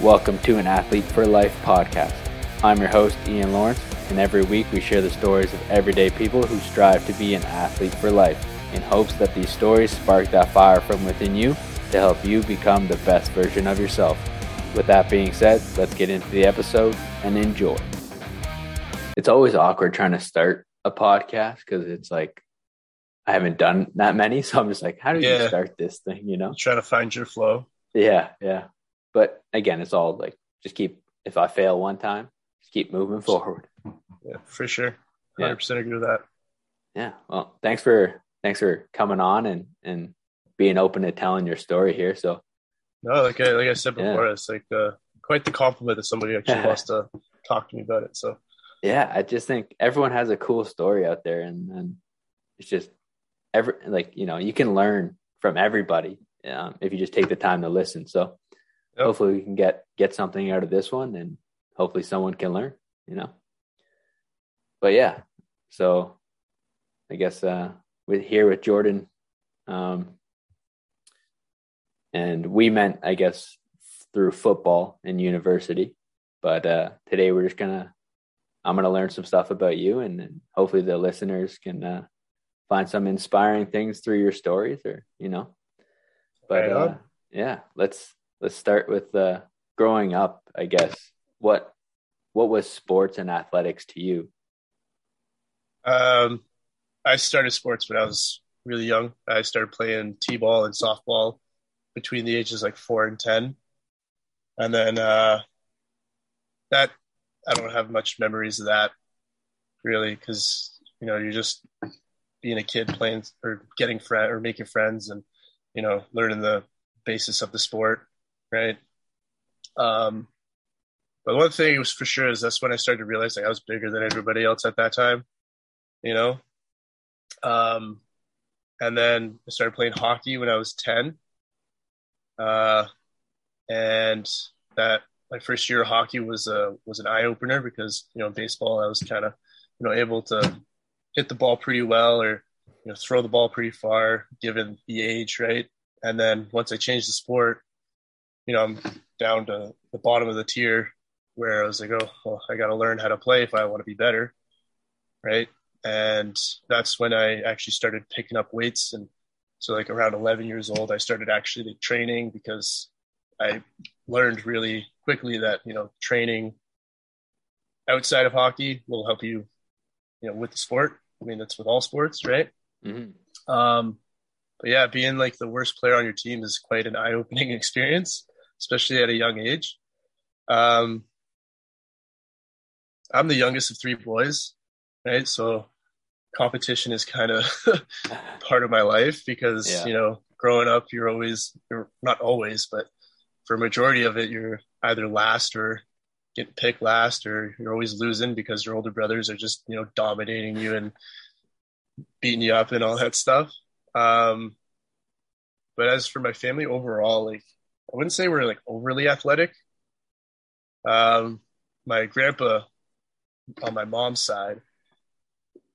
Welcome to an Athlete for Life podcast. I'm your host, Ian Lawrence, and every week we share the stories of everyday people who strive to be an athlete for life in hopes that these stories spark that fire from within you to help you become the best version of yourself. With that being said, let's get into the episode and enjoy. It's always awkward trying to start a podcast because it's like I haven't done that many, so I'm just like, how do Yeah. you start this thing? You know? trying to find your flow. Yeah, yeah. Again, it's all like just keep. If I fail one time, just keep moving forward. Yeah, for sure. Yeah. Percent agree with that. Yeah. Well, thanks for thanks for coming on and and being open to telling your story here. So No, like I like I said Yeah. before, it's like uh, quite the compliment that somebody actually wants to talk to me about it. So yeah, I just think everyone has a cool story out there, and and it's just every like you know you can learn from everybody um, if you just take the time to listen. So Yep. hopefully we can get get something out of this one, and hopefully someone can learn. You know. But yeah, so I guess uh, with here with Jordan, um, and we met, I guess, through football and university. But uh, today we're just gonna I'm to learn some stuff about you, and, and hopefully the listeners can uh, find some inspiring things through your stories, or you know. But Right uh, yeah, let's let's start with uh, growing up. I guess what what was sports and athletics to you? um, I started sports when I was really young. I started playing t-ball and softball between the ages like four and ten, and then uh, that I don't have much memories of that really because you know you're just being a kid playing or getting friend or making friends and you know learning the basis of the sport, right? Um, but one thing was for sure is that's when I started like I was bigger than everybody else at that time, you know. Um, and then I started playing hockey when I was ten, uh, and that my first year of hockey was a was an eye opener because you know baseball I was kind of you know able to hit the ball pretty well or you know throw the ball pretty far given the age right and then once I changed the sport you know I'm down to the bottom of the tier where I was like oh well I got to learn how to play if I want to be better right? And that's when I actually started picking up weights. And so like around 11 years old I started actually training because I learned really quickly that you know training outside of hockey will help you you know with the sport. I mean that's with all sports right? Mm-hmm. um but yeah being like the worst player on your team is quite an eye-opening experience especially at a young age. Um i'm the youngest of three boys right? So competition is kind of part of my life because Yeah. you know growing up you're always you're not always but for a majority of it you're either last or get picked last or you're always losing because your older brothers are just you know dominating you and beating you up and all that stuff. Um but as for my family overall like i wouldn't say we're like overly athletic um my grandpa on my mom's side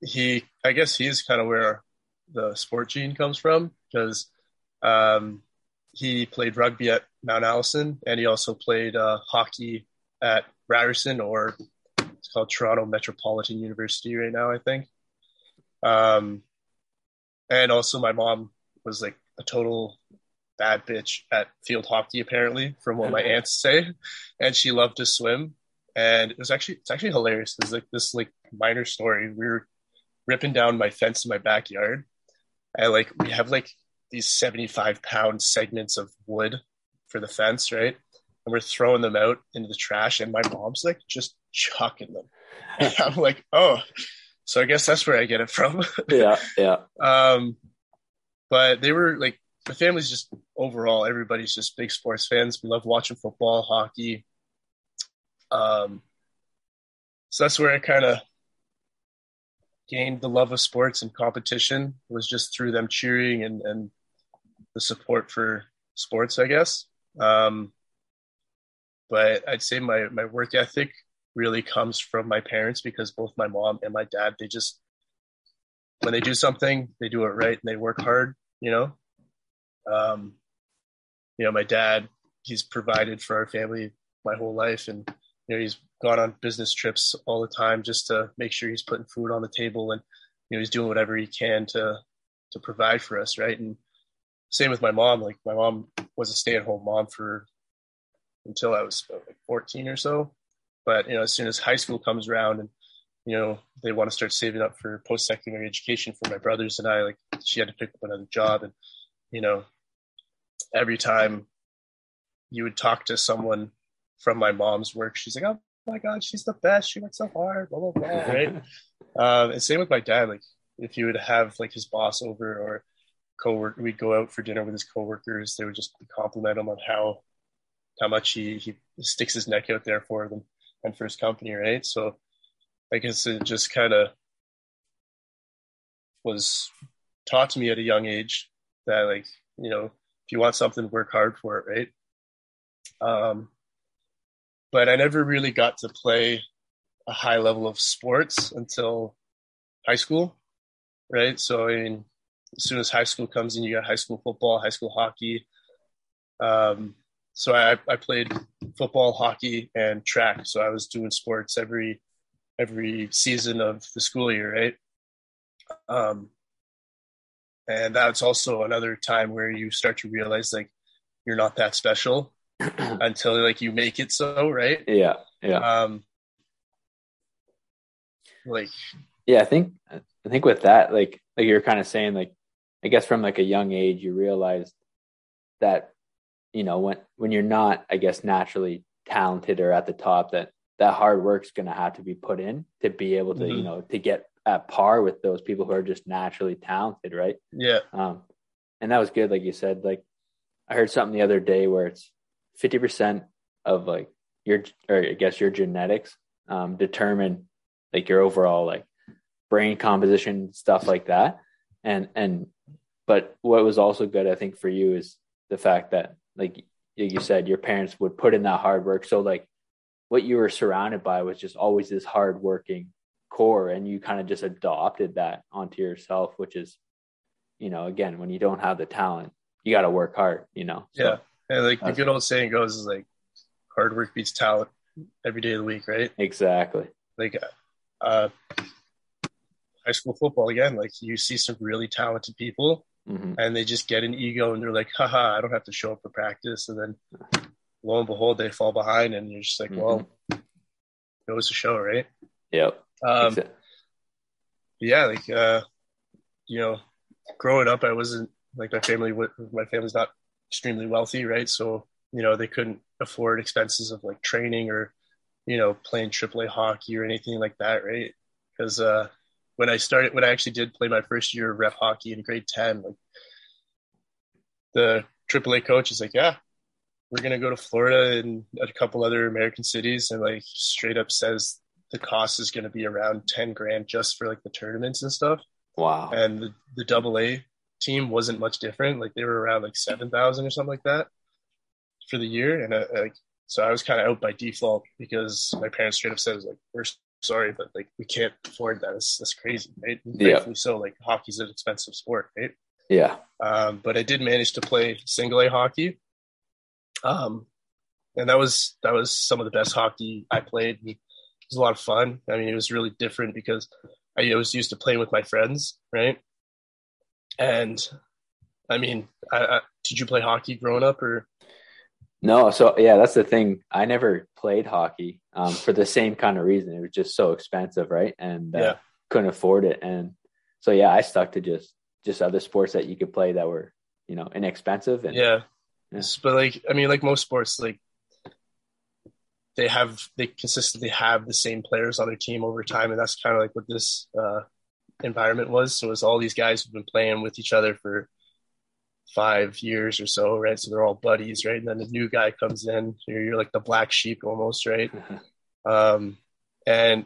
he i guess he's kind of where the sport gene comes from because um he played rugby at Mount Allison, and he also played uh, hockey at Ryerson, or it's called Toronto Metropolitan University right now, I think. Um, and also, my mom was like a total bad bitch at field hockey, apparently, from what my aunts say, and she loved to swim. And it was actually it's actually hilarious. There's like this like minor story. We were ripping down my fence in my backyard, and like we have like these 75 pound segments of wood for the fence, right? And we're throwing them out into the trash, and my mom's like just chucking them. And I'm like, oh, so I guess that's where I get it from. yeah, yeah, um, but they were like, the family's just overall, everybody's just big sports fans. We love watching football, hockey. Um, so that's where I kind of gained the love of sports and competition was just through them cheering and, and the support for sports, I guess. Um, but I'd say my, my work ethic really comes from my parents because both my mom and my dad, they just, when they do something, they do it right and they work hard, you know? Um, you know, my dad, he's provided for our family my whole life, and you know he's gone on business trips all the time just to make sure he's putting food on the table, and you know he's doing whatever he can to to provide for us, right? And same with my mom. Like my mom was a stay at home mom for until I was like 14 or so. But you know, as soon as high school comes around and you know they want to start saving up for post secondary education for my brothers and I, like she had to pick up another job, and you know, every time you would talk to someone from my mom's work, she's like, "Oh my god, she's the best. She works so hard." Blah blah blah. Right. um, and same with my dad. Like if you would have like his boss over or co-worker, we'd go out for dinner with his coworkers. They would just compliment him on how how much he he sticks his neck out there for them and for his company, right? So I guess it just kind of was taught to me at a young age that like you know if you want something work hard for it right? Um but i never really got to play a high level of sports until high school right? So i mean as soon as high school comes in you got high school football high school hockey. Um so i i played football hockey and track. So i was doing sports every every season of the school year right? Um, and that's also another time where you start to realize like you're not that special until like you make it so, right? Yeah, yeah. Um, like, yeah, I think I think with that, like, like you're kind of saying, like, I guess from like a young age, you realize that you know when when you're not, I guess, naturally talented or at the top, that that hard work's going to have to be put in to be able to, mm-hmm. you know, to get at par with those people who are just naturally talented, right? Yeah. Um, and that was good, like you said. Like I heard something the other day where it's fifty percent of like your, or I guess your genetics um, determine like your overall like brain composition, stuff like that. And and but what was also good, I think, for you is the fact that like you said, your parents would put in that hard work. So like what you were surrounded by was just always this hardworking core and you kind of just adopted that onto yourself which is you know again when you don't have the talent you got to work hard you know? So, yeah. And like the good old saying goes is like hard work beats talent every day of the week right? Exactly. Like uh high school football again like you see some really talented people mm-hmm. and they just get an ego and they're like haha i don't have to show up for practice. And then lo and behold they fall behind and you're just like mm-hmm. well goes to show right? Yep um, yeah, like uh, you know, growing up, I wasn't like my family. My family's not extremely wealthy, right? So you know, they couldn't afford expenses of like training or you know playing AAA hockey or anything like that, right? Because uh, when I started, when I actually did play my first year of rep hockey in grade ten, like the AAA coach is like, yeah, we're gonna go to Florida and a couple other American cities, and like straight up says the cost is going to be around 10 grand just for like the tournaments and stuff. Wow. And the, the double A team wasn't much different. Like they were around like 7,000 or something like that for the year. And uh, like, so I was kind of out by default because my parents straight up said, like, we're sorry, but like, we can't afford that. That's, that's crazy. Right. yeah. So like hockey's an expensive sport. Right. Yeah. Um, but I did manage to play single A hockey. Um, and that was, that was some of the best hockey I played was a lot of fun. I mean, it was really different because I was used to playing with my friends, right? And I mean, I, I, did you play hockey growing up or? No, so yeah, that's the thing. I never played hockey um, for the same kind of reason. It was just so expensive, right? And uh, yeah. couldn't afford it. And so yeah, I stuck to just just other sports that you could play that were you know inexpensive. And, yeah. yeah. But like, I mean, like most sports, like they have they consistently have the same players on their team over time, and that's kind of like what this uh, environment was. So it was all these guys who've been playing with each other for five years or so, right? So they're all buddies, right? And then the new guy comes in, you're, you're like the black sheep almost, right? um, and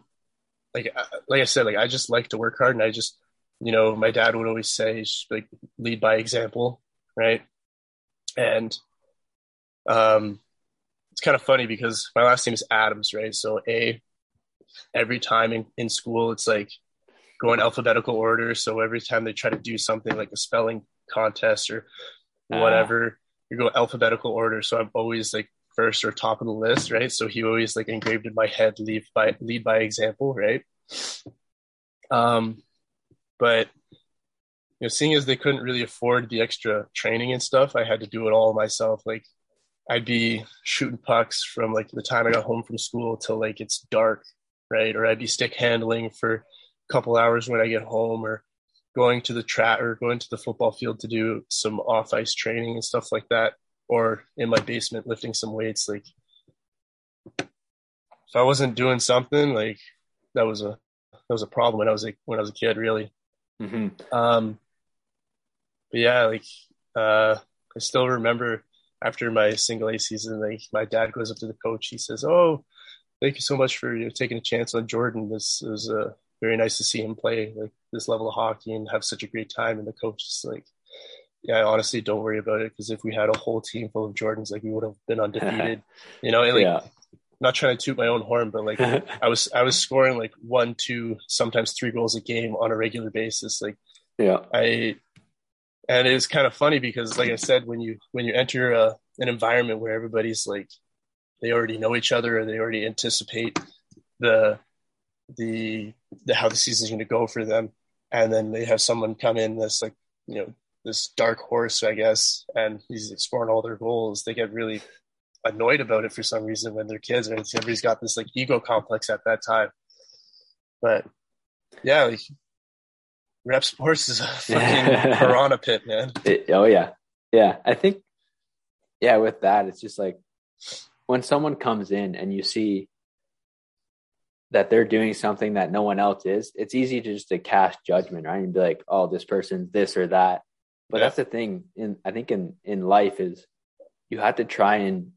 like like I said, like I just like to work hard, and I just you know my dad would always say like lead by example, right? And um it's kind of funny because my last name is Adams, right? So A, every time in, in school, it's like going alphabetical order. So every time they try to do something like a spelling contest or ah. whatever, uh. you go alphabetical order. So I'm always like first or top of the list, right? So he always like engraved in my head, lead by lead by example, right? Um, but you know, seeing as they couldn't really afford the extra training and stuff, I had to do it all myself. Like I'd be shooting pucks from like the time I got home from school till like it's dark, right? Or I'd be stick handling for a couple hours when I get home, or going to the track or going to the football field to do some off ice training and stuff like that, or in my basement lifting some weights. Like if I wasn't doing something, like that was a that was a problem when I was like when I was a kid, really. Mm-hmm. Um, but yeah, like uh, I still remember after my single A season, like my dad goes up to the coach. He says, "Oh, thank you so much for you know, taking a chance on Jordan. This was uh, very nice to see him play like this level of hockey and have such a great time." And the coach is like, "Yeah, honestly, don't worry about it because if we had a whole team full of Jordans, like we would have been undefeated." you know, and, like. Yeah. Not trying to toot my own horn, but like I was, I was scoring like one, two, sometimes three goals a game on a regular basis. Like, yeah, I and it's kind of funny because like i said when you when you enter a, an environment where everybody's like they already know each other or they already anticipate the the, the how the season's going to go for them. And then they have someone come in that's like you know this dark horse i guess and he's scoring all their goals. They get really annoyed about it for some reason when they're kids and everybody's got this like ego complex at that time. But yeah like Rep Sports is a fucking piranha pit, man. It, oh yeah, yeah. I think, yeah. With that, it's just like when someone comes in and you see that they're doing something that no one else is. It's easy to just to cast judgment, right? And be like, "Oh, this person's this or that." But yeah. that's the thing. In I think in in life is you have to try and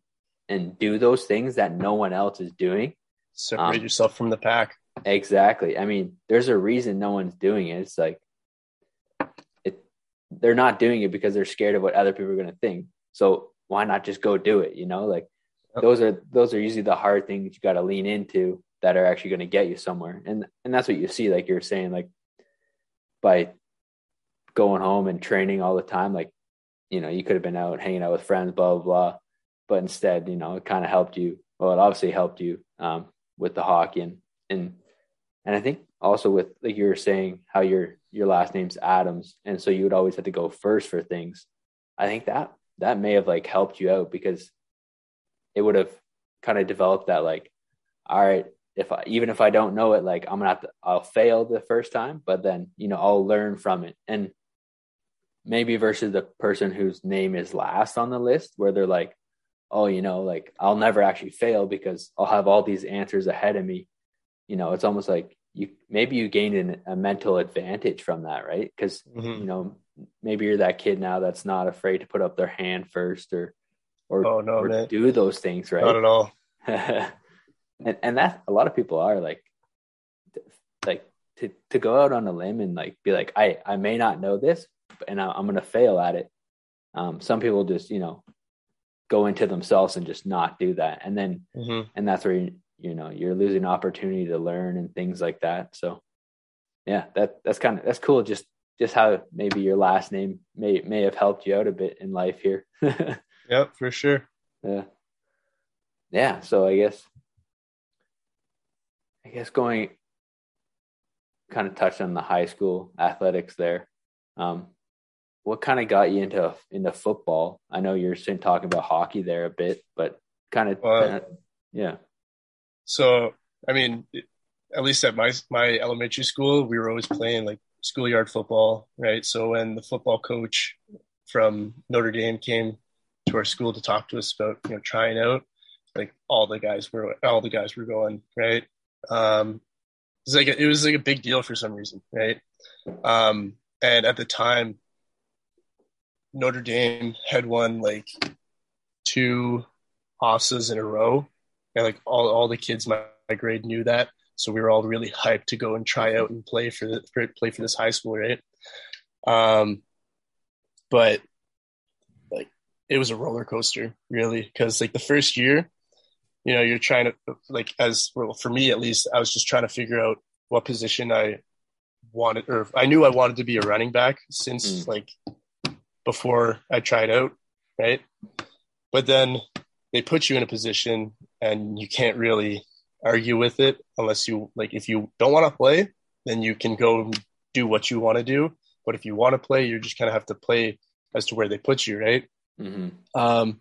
and do those things that no one else is doing. Separate um, yourself from the pack. Exactly. I mean, there's a reason no one's doing it. It's like it they're not doing it because they're scared of what other people are going to think. So why not just go do it, you know? Like yep. those are those are usually the hard things you got to lean into that are actually going to get you somewhere. And and that's what you see like you're saying like by going home and training all the time like you know, you could have been out hanging out with friends blah blah blah, but instead, you know, it kind of helped you. Well, it obviously helped you um, with the hockey and and and I think also with like you were saying how your your last name's Adams, and so you would always have to go first for things. I think that that may have like helped you out because it would have kind of developed that like, all right, if I even if I don't know it, like I'm gonna have to I'll fail the first time, but then you know I'll learn from it. And maybe versus the person whose name is last on the list where they're like, oh, you know, like I'll never actually fail because I'll have all these answers ahead of me you know, it's almost like you maybe you gained an, a mental advantage from that, right? Because mm-hmm. you know maybe you're that kid now that's not afraid to put up their hand first or or, oh, no, or do those things, right? Not at all. and and that a lot of people are like like to to go out on a limb and like be like I I may not know this and I, am gonna fail at it. Um, some people just you know go into themselves and just not do that, and then mm-hmm. and that's where you, you know you're losing opportunity to learn and things like that. So yeah that that's kind of that's cool. Just just how maybe your last name may may have helped you out a bit in life here. Yep for sure. Yeah. Yeah so i guess i guess going kind of touched on the high school athletics there. Um what kind of got you into into football? I know you're talking about hockey there a bit but kind of yeah so, I mean, at least at my my elementary school, we were always playing like schoolyard football, right? So when the football coach from Notre Dame came to our school to talk to us about you know trying out, like all the guys were all the guys were going, right? Um, it was like a, it was like a big deal for some reason, right? Um, and at the time, Notre Dame had won like two OFSAAs in a row and like all, all the kids my, my grade knew that. So we were all really hyped to go and try out and play for the for, play for this high school right? Um but like it was a roller coaster really. Because like the first year you know you're trying to like as well for me at least i was just trying to figure out what position i wanted or i knew i wanted to be a running back since mm. like before i tried out right? But then they put you in a position and you can't really argue with it unless you like if you don't want to play then you can go do what you want to do. But if you want to play you just kind of have to play as to where they put you right? Mm-hmm. um,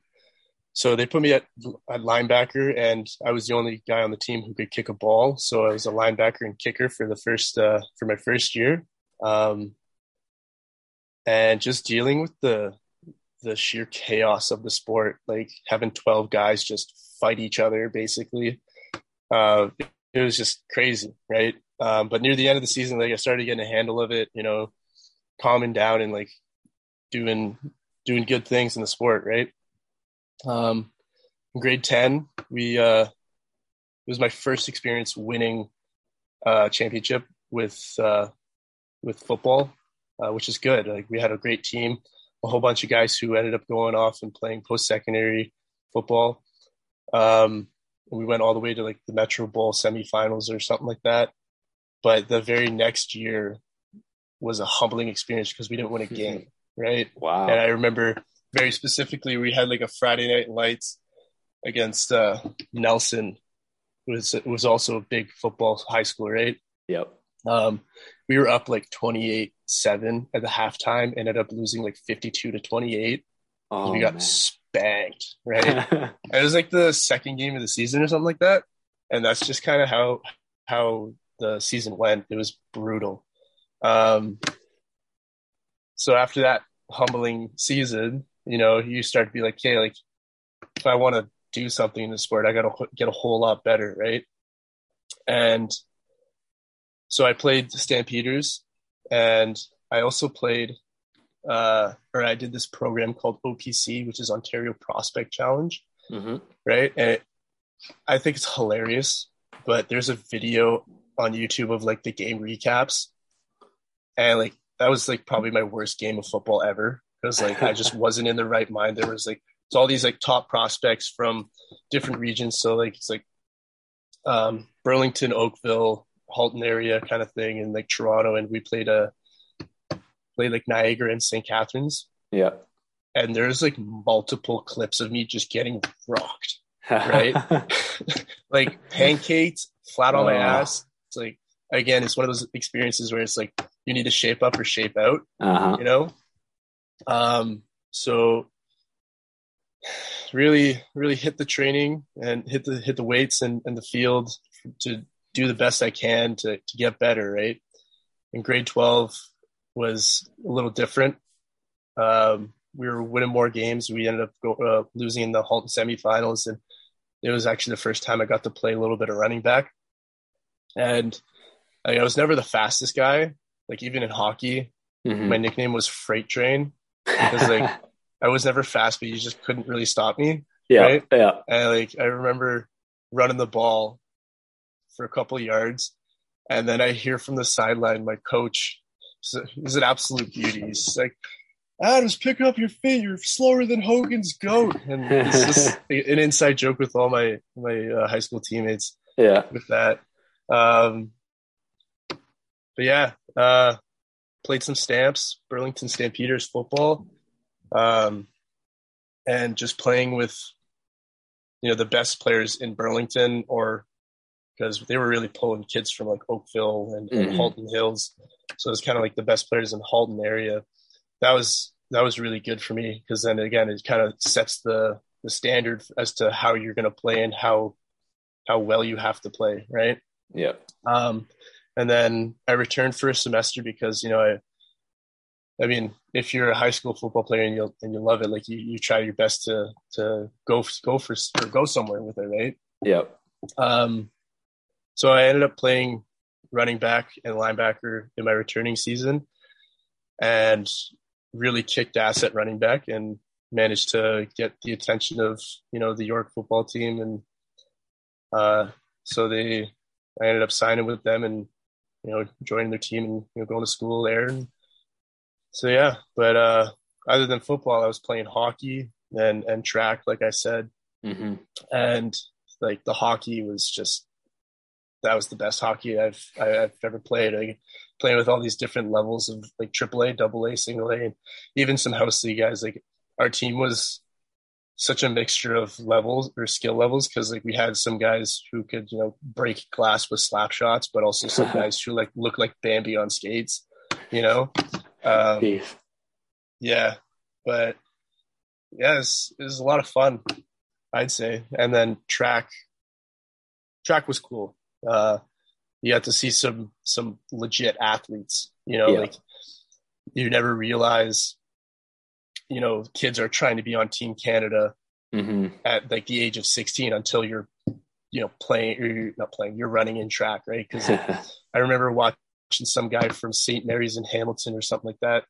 so they put me at, at linebacker and i was the only guy on the team who could kick a ball. So i was a linebacker and kicker for the first uh, for my first year. Um, and just dealing with the the sheer chaos of the sport like having 12 guys just fight each other basically uh, it was just crazy, right? Um, but near the end of the season, like I started getting a handle of it, you know, calming down and like doing doing good things in the sport, right? Um, grade ten, we uh, it was my first experience winning a championship with uh, with football, uh, which is good. Like we had a great team, a whole bunch of guys who ended up going off and playing post secondary football. Um, we went all the way to like the Metro Bowl semifinals or something like that. But the very next year was a humbling experience because we didn't win a game, right? Wow. And I remember very specifically we had like a Friday night lights against uh, Nelson. It was was also a big football high school, right? Yep. Um, we were up like 28 7 at the halftime, ended up losing like 52 to 28. Oh, we got man. spanked, right? It was like the second game of the season or something like that. And that's just kind of how how the season went. It was brutal. Um, so after that humbling season, you know, you start to be like, okay, like if I want to do something in the sport, I got to get a whole lot better, right? And so I played Stampeders, and I also played, uh, or I did this program called OPC, which is Ontario Prospect Challenge hmm right? And it, I think it's hilarious. But there's a video on YouTube of like the game recaps, and like that was like probably my worst game of football ever because like I just wasn't in the right mind. There was like it's all these like top prospects from different regions, so like it's like um, Burlington, Oakville, Halton area kind of thing, and like Toronto, and we played a like Niagara and St. Catharines Yeah. and there's like multiple clips of me just getting rocked, Right? like pancakes flat on my Oh. ass. It's like again, it's one of those experiences where it's like you need to shape up or shape out, uh-huh. you know. Um, so really, really hit the training and hit the hit the weights and, and the field to do the best I can to to get better. Right. In grade twelve was a little different. Um, we were winning more games. We ended up go, uh, losing in the Halton semifinals, and it was actually the first time I got to play a little bit of running back. And I, I was never the fastest guy. Like even in hockey, Mhm. my nickname was Freight Train because like I was never fast, but you just couldn't really stop me. yeah. right? Yeah. And like I remember running the ball for a couple yards, and then I hear from the sideline my coach. He's an absolute beauty. He's like, Adams, pick up your feet. You're slower than Hogan's goat. And it's just an inside joke with all my my uh, high school teammates Yeah. with that. Um, but yeah, uh, played some stamps, Burlington Stampeders football, um, and just playing with you know the best players in Burlington, or because they were really pulling kids from like Oakville and, and Mhm. Halton Hills, so it's kind of like the best players in Halton area. That was that was really good for me because then again it kind of sets the the standard as to how you're going to play and how how well you have to play, right? Yeah. Um, and then I returned for a semester because you know I, I mean, if you're a high school football player and you and you love it, like you, you try your best to to go go for or go somewhere with it, right? Yeah. Um, so I ended up playing running back and linebacker in my returning season, and really kicked ass at running back and managed to get the attention of you know the York football team, and uh, so they I ended up signing with them and you know joining their team and you know going to school there, and so yeah. But uh, other than football, I was playing hockey and and track, like I said. Hmm and like the hockey was just that was the best hockey I've I've ever played. Like playing with all these different levels of like AAA, double A, single A, and even some house league guys. Like our team was such a mixture of levels or skill levels because like we had some guys who could you know break glass with slap shots, but also some guys who like look like Bambi on skates, you know. Um, yeah, but yeah, it was, it was a lot of fun, I'd say. And then track, track was cool. Uh, you got to see some some legit athletes. You know, yeah. like you never realize you know kids are trying to be on team canada mm-hmm. at like the age of 16 until you're you know playing or you're not playing you're running in track right because i remember watching some guy from st mary's in hamilton or something like that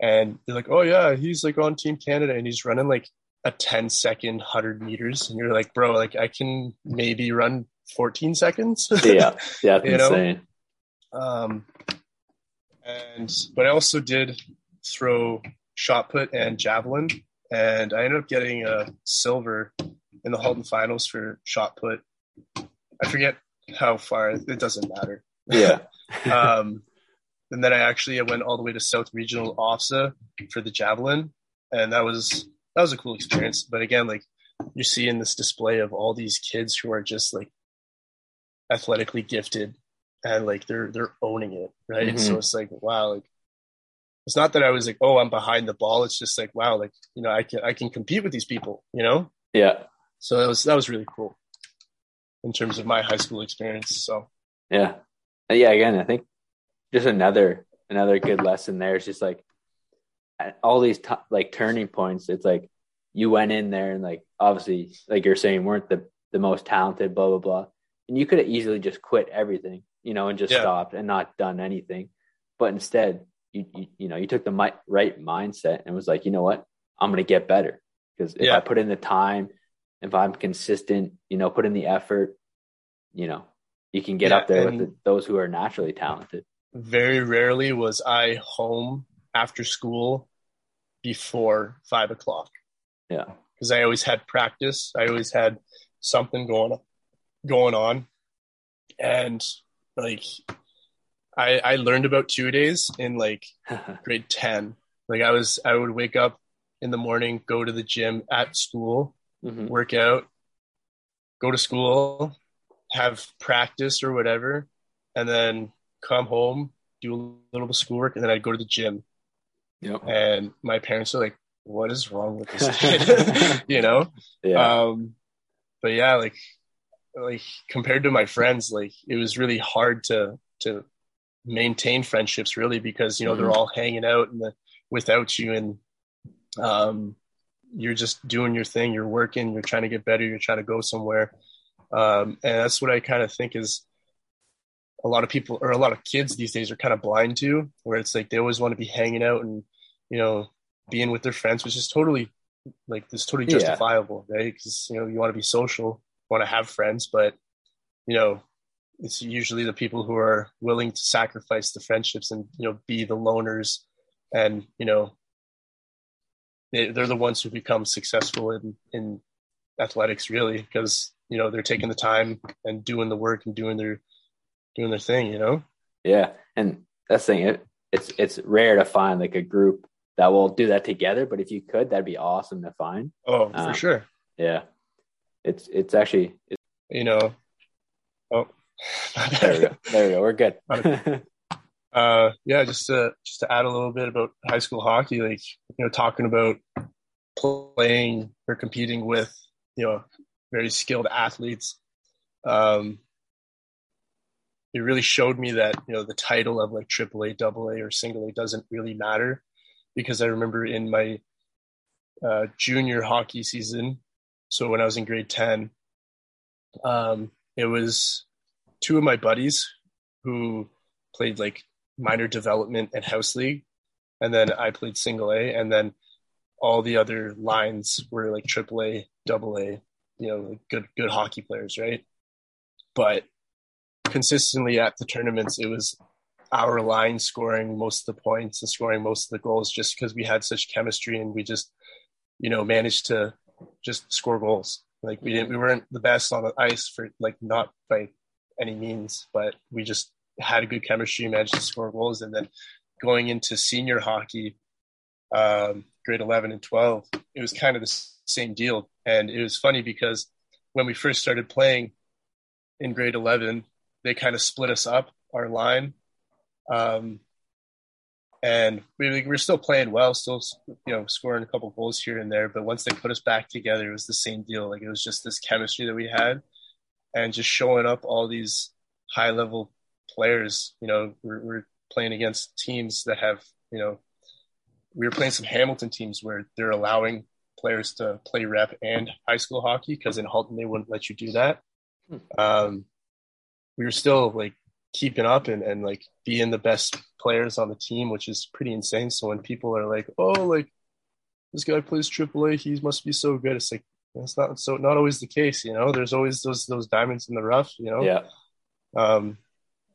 and they're like oh yeah he's like on team canada and he's running like a 10 second 100 meters and you're like bro like i can maybe run 14 seconds yeah yeah you insane know? um and but i also did throw shot put and javelin, and I ended up getting a silver in the Halton finals for shot put. I forget how far. It doesn't matter. Yeah. um, and then I actually I went all the way to South Regional OFSAA for the javelin, and that was that was a cool experience. But again, like you're seeing this display of all these kids who are just like athletically gifted and like they're they're owning it, right? Mm-hmm. So it's like wow, like it's not that I was like, oh, I'm behind the ball. It's just like, wow, like you know, I can I can compete with these people, you know. Yeah. So that was that was really cool in terms of my high school experience. So yeah, yeah. Again, I think just another another good lesson there is just like all these t- like turning points. It's like you went in there and like obviously like you're saying weren't the the most talented, blah blah blah, and you could have easily just quit everything, you know, and just yeah. stopped and not done anything, but instead you, you, you know, you took the mi- right mindset and was like, you know what, I'm going to get better because if yeah. I put in the time, if I'm consistent, you know, put in the effort, you know, you can get yeah, up there with the, those who are naturally talented. Very rarely was I home after school before five o'clock. Yeah. Cause I always had practice. I always had something going, going on. And like I, I learned about two days in like grade 10. Like I was, I would wake up in the morning, go to the gym at school, mm-hmm. work out, go to school, have practice or whatever, and then come home, do a little bit of schoolwork, and then I'd go to the gym. Yep. And my parents are like, what is wrong with this kid? you know? Yeah. Um, but yeah, like, like compared to my friends, like it was really hard to, to maintain friendships really because you know mm-hmm. they're all hanging out and the, without you. And um, you're just doing your thing. You're working. You're trying to get better. You're trying to go somewhere. Um, and that's what i kind of think is a lot of people or a lot of kids these days are kind of blind to where it's like they always want to be hanging out and you know being with their friends which is totally like this totally justifiable yeah. right? Because you know you want to be social want to have friends but you know it's usually the people who are willing to sacrifice the friendships and you know be the loners and you know they, they're the ones who become successful in in athletics really because you know they're taking the time and doing the work and doing their doing their thing you know? Yeah and that's the thing it, it's it's rare to find like a group that will do that together but if you could that'd be awesome to find. Oh um, for sure. yeah it's it's actually it's, you know oh there we go. There we go. We're good. uh, yeah, just to just to add a little bit about high school hockey, like you know, talking about playing or competing with you know very skilled athletes. Um, it really showed me that you know the title of like AAA, AA, or single A doesn't really matter because I remember in my uh, junior hockey season, so when I was in grade ten, um, it was two of my buddies who played like minor development and house league, and then I played single A, and then all the other lines were like triple A, double A, you know, like good good hockey players, right? But consistently at the tournaments, it was our line scoring most of the points and scoring most of the goals just because we had such chemistry and we just, you know, managed to just score goals. Like we didn't, we weren't the best on the ice for like not by any means, but we just had a good chemistry, managed to score goals, and then going into senior hockey, um, grade eleven and twelve, it was kind of the same deal. And it was funny because when we first started playing in grade 11, they kind of split us up, our line. Um, and we, we were still playing well, still, you know, scoring a couple goals here and there. But once they put us back together, it was the same deal. Like it was just this chemistry that we had and just showing up all these high level players, you know, we're, we're playing against teams that have, you know, we were playing some Hamilton teams where they're allowing players to play rep and high school hockey because in Halton they wouldn't let you do that. Hmm. Um, we were still like keeping up and, and like being the best players on the team, which is pretty insane. So when people are like, "Oh, like this guy plays AAA, he must be so good," it's like it's not so not always the case. You know, there's always those those diamonds in the rough. You know. Yeah. Um,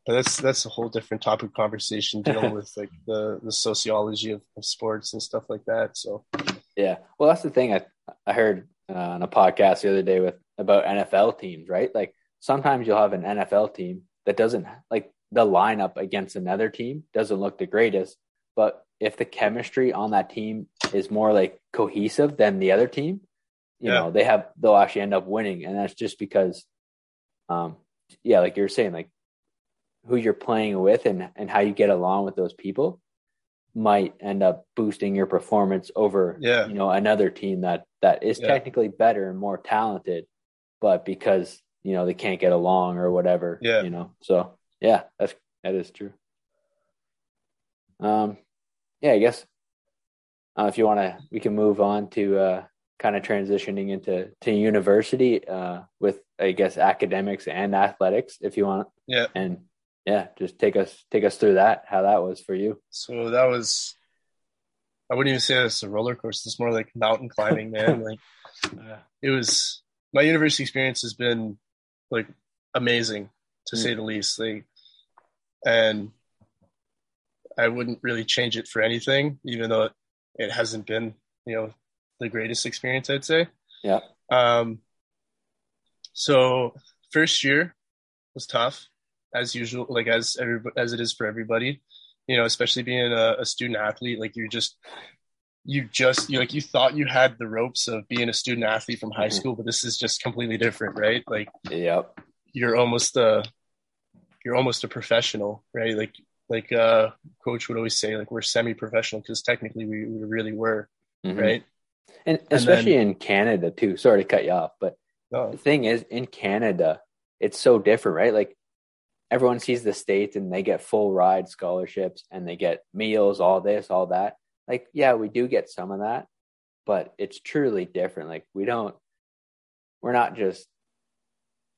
but that's that's a whole different topic conversation dealing with like the the sociology of, of, sports and stuff like that. So yeah, well, that's the thing I I heard uh, on a podcast the other day with about NFL teams, right? Like sometimes you'll have an NFL team that doesn't like the lineup against another team doesn't look the greatest, but if the chemistry on that team is more like cohesive than the other team, you yeah. know, they have they'll actually end up winning, and that's just because, um, yeah, like you're saying, like who you're playing with and and how you get along with those people might end up boosting your performance over yeah. you know another team that that is yeah. technically better and more talented but because you know they can't get along or whatever yeah you know so yeah that's that is true um yeah i guess uh, if you want to we can move on to uh kind of transitioning into to university uh with i guess academics and athletics if you want yeah and yeah, just take us take us through that. How that was for you? So that was, I wouldn't even say it's a roller coaster. It's more like mountain climbing, man. like uh, it was. My university experience has been like amazing to mm. say the least. Like, and I wouldn't really change it for anything, even though it, it hasn't been, you know, the greatest experience. I'd say. Yeah. Um. So first year was tough as usual, like as every as it is for everybody. You know, especially being a, a student athlete, like you're just you just you like you thought you had the ropes of being a student athlete from high mm-hmm. school, but this is just completely different, right? Like, yep, you're almost a you're almost a professional, right? Like like uh coach would always say, like we're semi-professional because technically we, we really were, mm-hmm. right? And, and especially then, in Canada too. Sorry to cut you off, but no. the thing is, in Canada, it's so different, right? Like everyone sees the states and they get full ride scholarships and they get meals, all this, all that. Like, yeah, we do get some of that, but it's truly different. Like, we don't, we're not just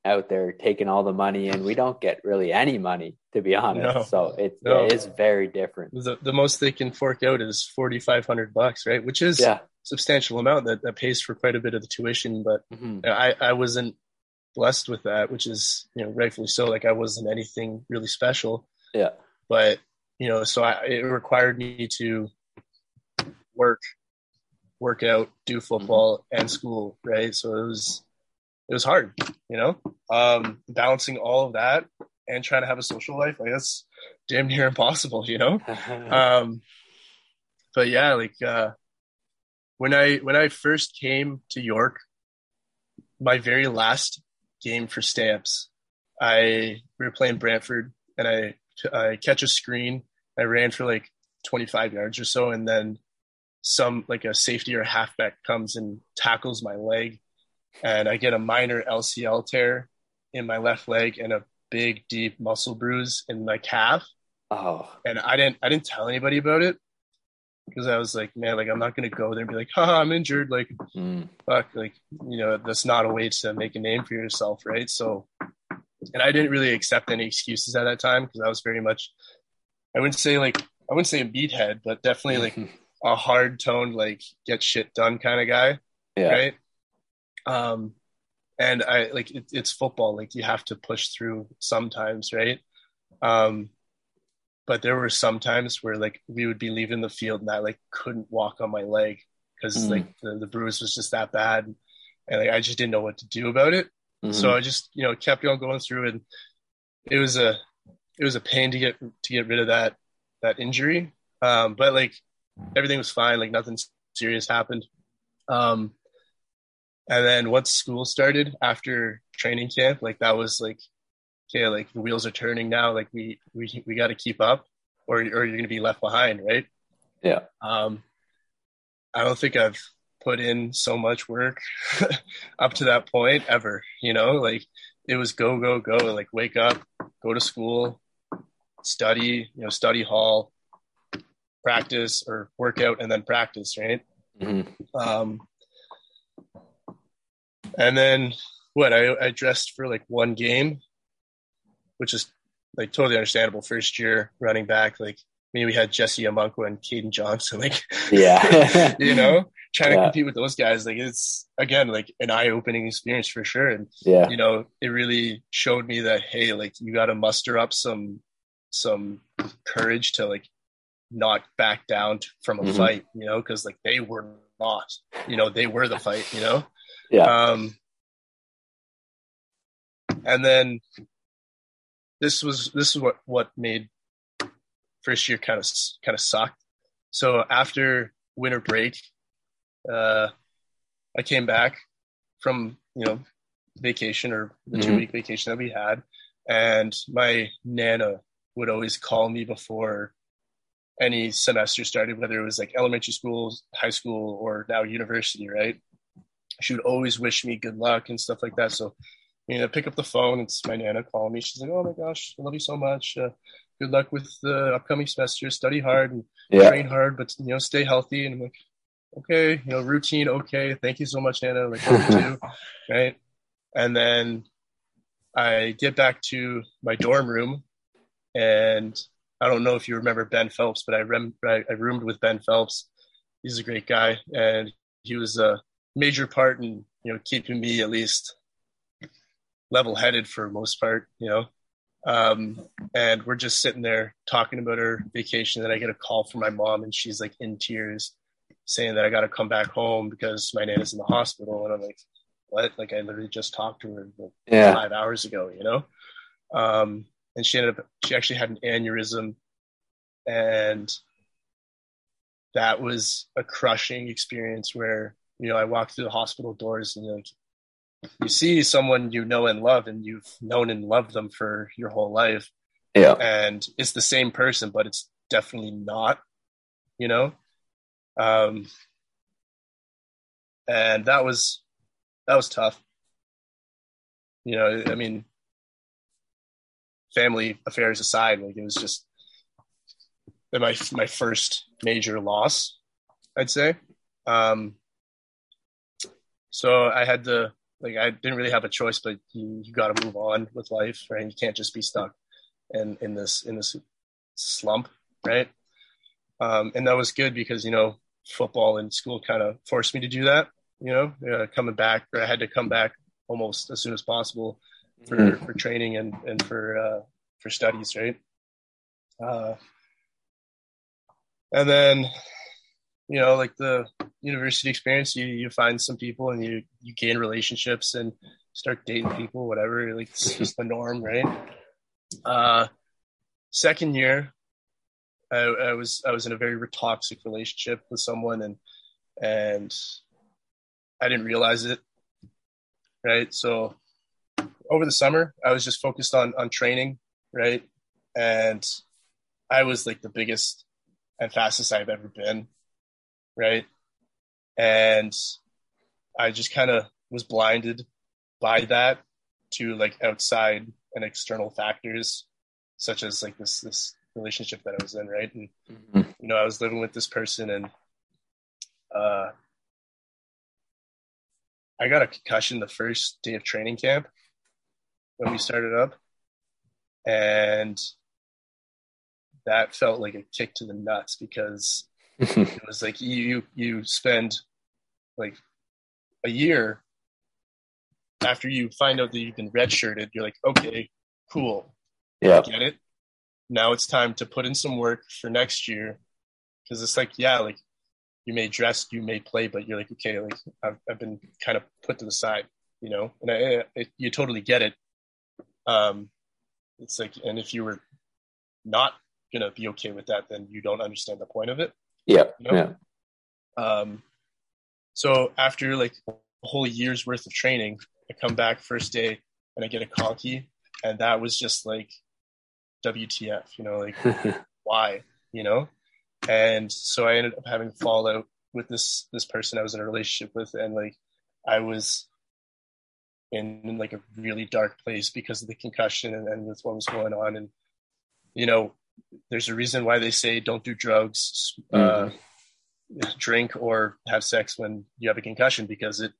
out there taking all the money and we don't get really any money to be honest. No, so it, no. it is very different. The, the most they can fork out is 4,500 bucks, right? Which is yeah. substantial amount that, that pays for quite a bit of the tuition. But mm-hmm. I, I wasn't blessed with that, which is you know rightfully so. Like I wasn't anything really special. Yeah. But you know, so I, it required me to work, work out, do football mm-hmm. and school, right? So it was it was hard, you know, um, balancing all of that and trying to have a social life. Like that's damn near impossible, you know. um, but yeah, like uh, when I when I first came to York, my very last game for stamps. I we were playing Brantford, and I I catch a screen. I ran for like 25 yards or so, and then some like a safety or halfback comes and tackles my leg, and I get a minor LCL tear in my left leg and a big deep muscle bruise in my calf. Oh, and I didn't I didn't tell anybody about it because I was like, man, like I'm not gonna go there and be like, ha, I'm injured. Like, mm. fuck, like you know, that's not a way to make a name for yourself, right? So, and I didn't really accept any excuses at that time because I was very much, I wouldn't say like I wouldn't say a beathead, but definitely like a hard toned, like get shit done kind of guy, yeah. right? Um, and I like it, it's football, like you have to push through sometimes, right? Um, but there were some times where like we would be leaving the field and I like couldn't walk on my leg because mm. like the, the bruise was just that bad and like I just didn't know what to do about it. Mm-hmm. So I just you know kept on going through and it was a it was a pain to get to get rid of that that injury. Um, but like everything was fine, like nothing serious happened. Um, And then once school started after training camp, like that was like, okay, like the wheels are turning now. Like we we we got to keep up, or or you're gonna be left behind, right? Yeah. Um, I don't think I've put in so much work up to that point ever. You know, like it was go go go. Like wake up, go to school, study. You know, study hall, practice or workout, and then practice. Right. Mm-hmm. Um, and then what? I, I dressed for like one game, which is like totally understandable. First year running back, like I mean, we had Jesse Omonkwo and Caden Johnson, like yeah, you know, trying Yeah. to compete with those guys. Like it's again like an eye opening experience for sure. And yeah, you know, it really showed me that hey, like you got to muster up some some courage to like not back down from a Mhm. fight, you know, because like they were not, you know, they were the fight, you know. yeah, Um, and then this was this is what what made first year kind of kind of sucked. So after winter break, uh, I came back from you know vacation or the Mhm. two week vacation that we had, and my nana would always call me before any semester started, whether it was like elementary school, high school, or now university, right? She would always wish me good luck and stuff like that. So, you know, pick up the phone. It's my nana calling me. She's like, "Oh my gosh, I love you so much. Uh, good luck with the upcoming semester. Study hard and yeah, train hard, but you know, stay healthy." And I'm like, "Okay, you know, routine. Okay, thank you so much, Nana. Like, you right?" And then I get back to my dorm room, and I don't know if you remember Ben Phelps, but I, rem- I, I roomed with Ben Phelps. He's a great guy, and he was a major part in you know keeping me at least level-headed for the most part. You know, um, and we're just sitting there talking about our vacation. Then I get a call from my mom, and she's like in tears, saying that I got to come back home because my nana's in the hospital. And I'm like, what? Like I literally just talked to her like, yeah, five hours ago, you know? Um, and she ended up, she actually had an aneurysm and that was a crushing experience where, you know, I walked through the hospital doors and like, you see someone you know and love and you've known and loved them for your whole life yeah, and it's the same person, but it's definitely not, you know? Um, and that was, that was tough. You know, I mean, family affairs aside, like it was just my, my first major loss, I'd say. Um, so I had to, like, I didn't really have a choice, but you, you got to move on with life, right? You can't just be stuck in, in this, in this slump, right? Um, and that was good because, you know, football and school kind of forced me to do that, you know, uh, coming back, I had to come back almost as soon as possible for, Mhm. for training and, and for, uh, for studies, right? Uh, and then, you know, like the university experience, you, you find some people and you, you gain relationships and start dating people, whatever, like it's just the norm, right? Uh, second year, I, I was, I was in a very toxic relationship with someone and, and I didn't realize it. Right. So over the summer, I was just focused on, on training. Right. And I was like the biggest and fastest I've ever been. Right. And I just kind of was blinded by that to like outside and external factors, such as like this, this relationship that I was in. Right. And, Mhm. you know, I was living with this person and, uh, I got a concussion the first day of training camp when we started up. And that felt like a kick to the nuts because it was like you you spend like a year after you find out that you've been redshirted, you're like, okay, cool, yeah, get it. Now it's time to put in some work for next year because it's like, yeah, like you may dress, you may play, but you're like, okay, like I've, I've been kind of put to the side, you know, and I, it, you totally get it. Um, it's like, and if you were not gonna be okay with that, then you don't understand the point of it. yeah, You know? yeah, Um, so after like a whole year's worth of training. I come back first day and I get a conky, and that was just like WTF, you know, like why, you know? And so I ended up having fallout with this this person I was in a relationship with, and like I was in, in like a really dark place because of the concussion and, and with what was going on. And you know, there's a reason why they say don't do drugs, uh, mm-hmm. uh, drink, or have sex when you have a concussion because it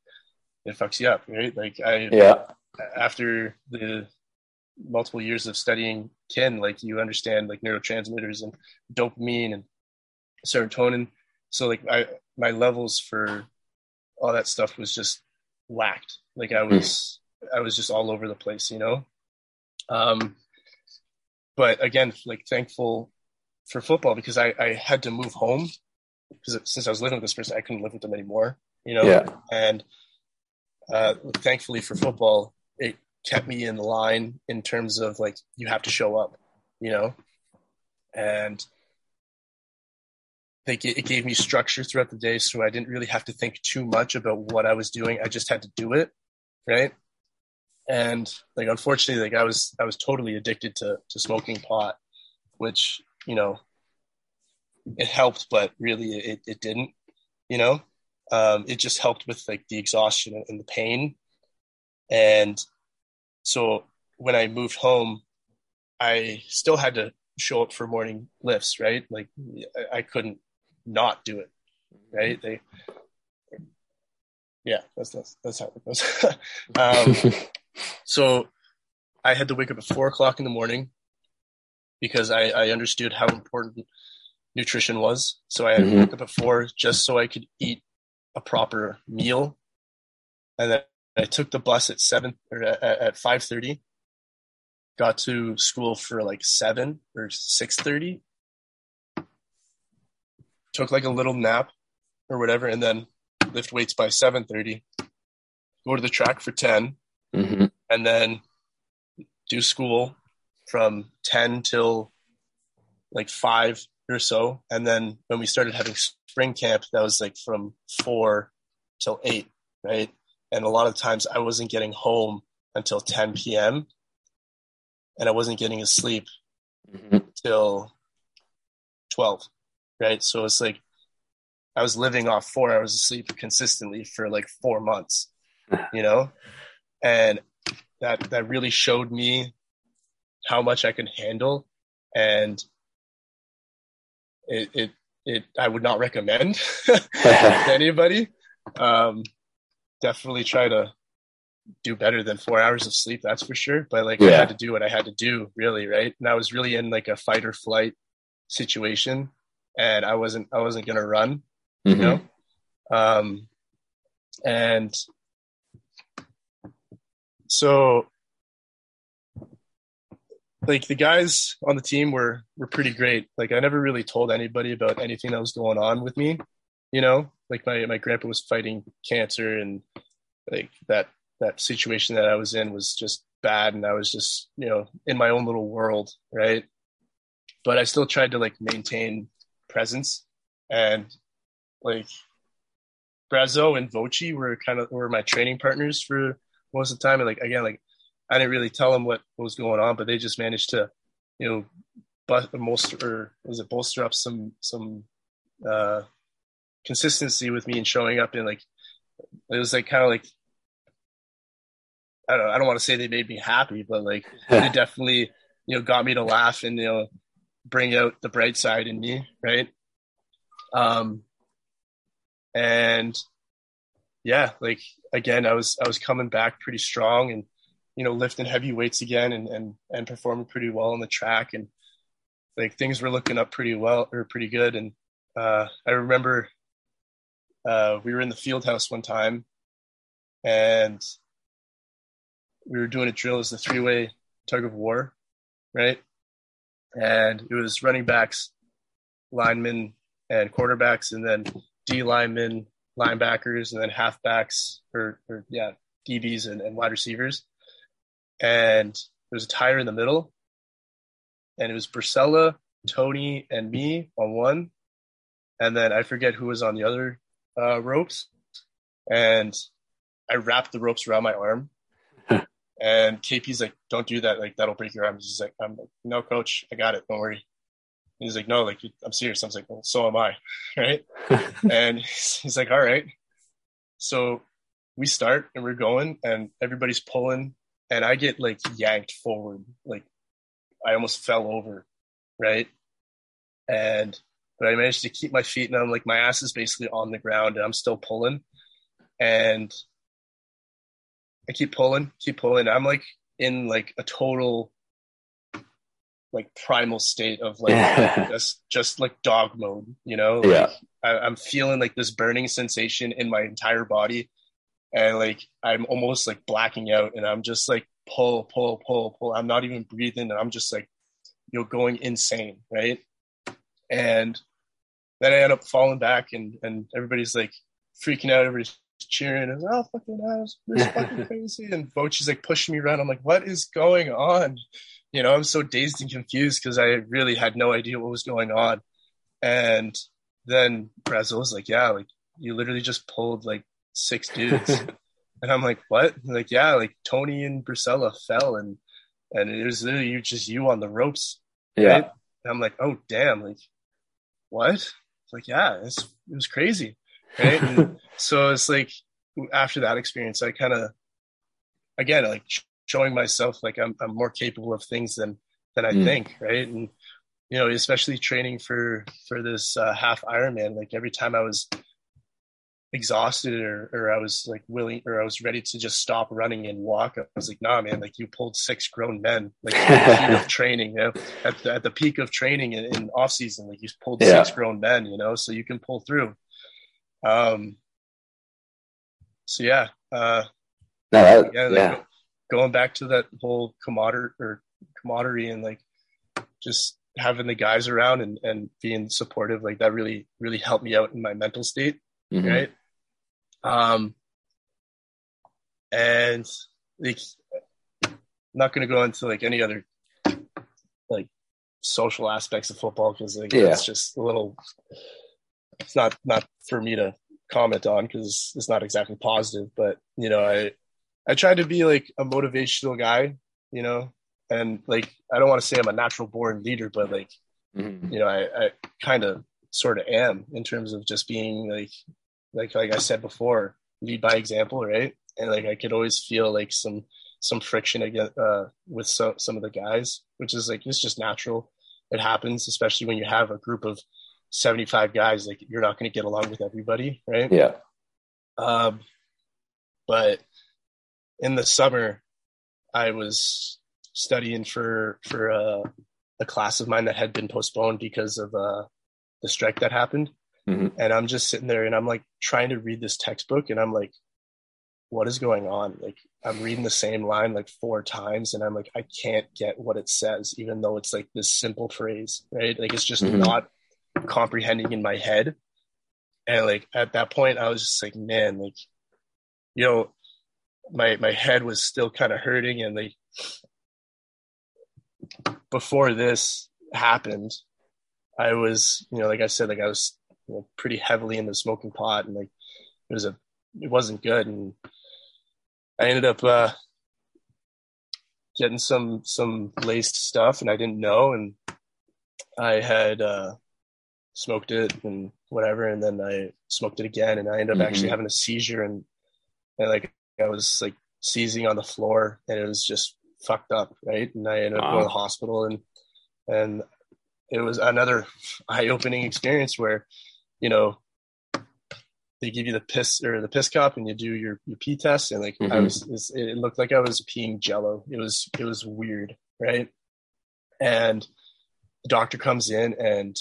it fucks you up, right? Like I yeah. After the multiple years of studying kin, like you understand like neurotransmitters and dopamine and serotonin. So like I my levels for all that stuff was just whacked. Like I was I was just all over the place, you know. Um but again, like thankful for football because I, I had to move home because since I was living with this person, I couldn't live with them anymore, you know? Yeah. And uh, thankfully for football, it kept me in the line in terms of like, you have to show up, you know? And they, it gave me structure throughout the day. So I didn't really have to think too much about what I was doing. I just had to do it. Right and like unfortunately like i was i was totally addicted to to smoking pot which you know it helped but really it, it didn't you know um, it just helped with like the exhaustion and the pain and so when i moved home i still had to show up for morning lifts right like I couldn't not do it right they yeah that's that's, that's how it goes um, So I had to wake up at four o'clock in the morning because I, I understood how important nutrition was. So I had mm-hmm. to wake up at four just so I could eat a proper meal. And then I took the bus at seven or at, at five thirty. Got to school for like seven or six thirty. Took like a little nap or whatever, and then lift weights by seven thirty. Go to the track for ten, mm-hmm. and then do school from 10 till like 5 or so and then when we started having spring camp that was like from 4 till 8 right and a lot of times i wasn't getting home until 10 p.m and i wasn't getting asleep mm-hmm. till 12 right so it's like i was living off four hours of sleep consistently for like four months you know and that that really showed me how much I could handle, and it it, it I would not recommend to anybody. Um, definitely try to do better than four hours of sleep, that's for sure. But like yeah. I had to do what I had to do, really, right? And I was really in like a fight or flight situation, and I wasn't I wasn't gonna run, mm-hmm. you know. Um, and so like the guys on the team were were pretty great. Like I never really told anybody about anything that was going on with me. You know, like my my grandpa was fighting cancer and like that that situation that I was in was just bad and I was just, you know, in my own little world, right? But I still tried to like maintain presence and like Brazo and Voci were kind of were my training partners for most of the time. And like again, like I didn't really tell them what, what was going on, but they just managed to, you know, but bolster or was it bolster up some some uh, consistency with me and showing up and like it was like kind of like I don't I don't want to say they made me happy, but like they definitely you know got me to laugh and you know bring out the bright side in me, right? Um, and yeah, like again, I was I was coming back pretty strong and you know lifting heavy weights again and and and performing pretty well on the track and like things were looking up pretty well or pretty good and uh, I remember uh, we were in the field house one time and we were doing a drill as a three way tug of war, right? And it was running backs, linemen, and quarterbacks, and then D linemen, linebackers and then halfbacks or, or yeah, DBs and, and wide receivers. And there was a tire in the middle. And it was Bracella, Tony, and me on one. And then I forget who was on the other uh, ropes. And I wrapped the ropes around my arm. And KP's like, don't do that. Like, that'll break your arm. He's like, I'm like, no, coach, I got it. Don't worry. And he's like, no, like, I'm serious. I was like, well, so am I. Right. and he's, he's like, all right. So we start and we're going and everybody's pulling and I get like yanked forward. Like I almost fell over. Right. And, but I managed to keep my feet and I'm like, my ass is basically on the ground and I'm still pulling. And I keep pulling, keep pulling. I'm like in like a total like primal state of like just just like dog mode, you know? Like, yeah. I, am feeling like this burning sensation in my entire body, and like I'm almost like blacking out, and I'm just like pull, pull, pull, pull. I'm not even breathing, and I'm just like you know going insane, right? And then I end up falling back, and and everybody's like freaking out. Everybody's cheering and oh fucking ass, this fucking crazy. And Bochy's like pushing me around. I'm like, what is going on? You know, I'm so dazed and confused because I really had no idea what was going on. And then Brazil was like, yeah, like you literally just pulled like six dudes. and I'm like, what? like, yeah, like Tony and Brusella fell and and it was literally you just you on the ropes. Yeah. Right? And I'm like, oh damn, like what? It's like, yeah, it's, it was crazy. Right. and so it's like after that experience, I kind of again like showing myself like I'm I'm more capable of things than than I mm. think, right? And you know, especially training for for this uh, half Ironman, like every time I was exhausted or, or I was like willing or I was ready to just stop running and walk. I was like, nah, man, like you pulled six grown men, like of training, you know, at the, at the peak of training in, in off season, like you pulled yeah. six grown men, you know, so you can pull through. Um, so yeah, uh, no, that, yeah, like, yeah. going back to that whole camaraderie or camaraderie and like just having the guys around and, and being supportive, like that really, really helped me out in my mental state. Mm-hmm. Right. Um, and like, I'm not going to go into like any other like social aspects of football because like yeah. it's just a little. It's not not for me to comment on because it's not exactly positive. But you know, I I try to be like a motivational guy. You know, and like I don't want to say I'm a natural born leader, but like mm-hmm. you know, I, I kind of sort of am in terms of just being like like like I said before, lead by example, right? And like I could always feel like some some friction again uh, with some some of the guys, which is like it's just natural. It happens, especially when you have a group of seventy five guys. Like you're not going to get along with everybody, right? Yeah. Um, but in the summer, I was studying for for uh, a class of mine that had been postponed because of uh, the strike that happened. Mm-hmm. And I'm just sitting there and I'm like trying to read this textbook and I'm like, what is going on? Like I'm reading the same line like four times and I'm like, I can't get what it says, even though it's like this simple phrase, right? Like it's just mm-hmm. not comprehending in my head. And like at that point, I was just like, man, like, you know, my my head was still kind of hurting. And like before this happened, I was, you know, like I said, like I was you know, pretty heavily into smoking pot. And like it was a it wasn't good. And I ended up uh, getting some some laced stuff. And I didn't know. And I had uh, smoked it and whatever and then I smoked it again and I ended up mm-hmm. actually having a seizure and and like I was like seizing on the floor and it was just fucked up right and I ended up wow. going to the hospital and and it was another eye-opening experience where you know, they give you the piss or the piss cup and you do your, your pee test and like mm-hmm. I was it looked like I was peeing jello. It was it was weird, right? And the doctor comes in and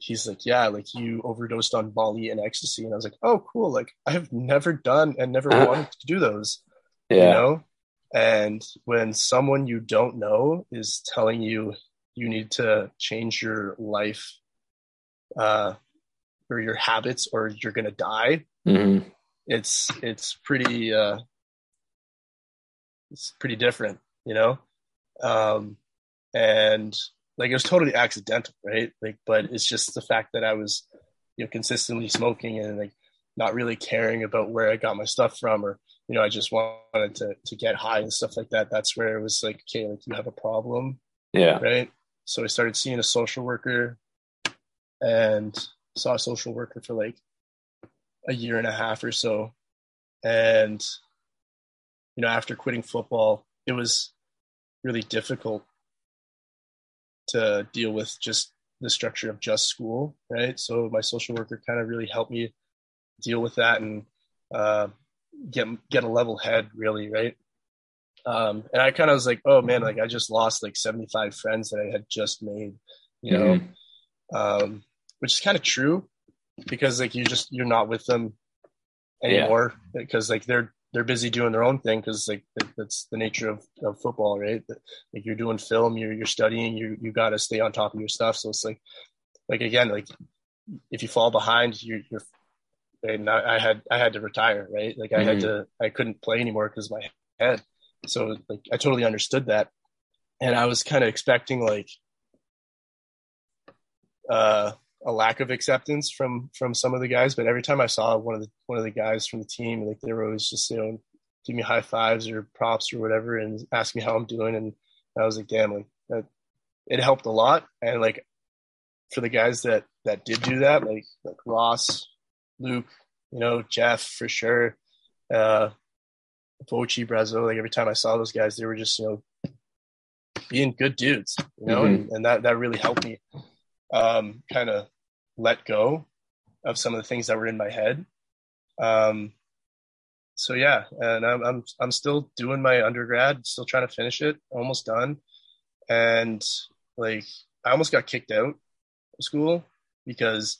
he's like, Yeah, like you overdosed on Molly and ecstasy. And I was like, Oh, cool. Like I have never done and never wanted to do those. Yeah. You know? And when someone you don't know is telling you you need to change your life uh or your habits or you're gonna die. Mm-hmm. It's it's pretty uh, it's pretty different, you know. Um, and like it was totally accidental, right? Like, but it's just the fact that I was, you know, consistently smoking and like not really caring about where I got my stuff from or you know, I just wanted to to get high and stuff like that. That's where it was like, okay, like you have a problem. Yeah. Right. So I started seeing a social worker and saw a social worker for like a year and a half or so. And, you know, after quitting football, it was really difficult to deal with just the structure of just school, right? So my social worker kind of really helped me deal with that and uh, get get a level head, really, right? Um, and I kind of was like, oh man, like I just lost like 75 friends that I had just made, you know, mm-hmm. um, which is kind of true because like you just you're not with them anymore yeah. because like they're they're busy doing their own thing because like that's the nature of, of football, right? Like you're doing film, you're you're studying, you you got to stay on top of your stuff. So it's like like again, like if you fall behind, you're you're and I, I had I had to retire, right? Like I mm-hmm. had to I couldn't play anymore because my head. So like I totally understood that, and I was kind of expecting like uh, a lack of acceptance from from some of the guys. But every time I saw one of the one of the guys from the team, like they were always just you know give me high fives or props or whatever, and ask me how I'm doing, and I was like, damn, like that, it helped a lot. And like for the guys that that did do that, like like Ross, Luke, you know, Jeff for sure. Uh, Vochi, Brazo, like every time I saw those guys, they were just, you know, being good dudes, you know, mm-hmm. and, and that, that really helped me um, kind of let go of some of the things that were in my head. Um, so yeah, and I'm, I'm, I'm still doing my undergrad, still trying to finish it, almost done. And like, I almost got kicked out of school because,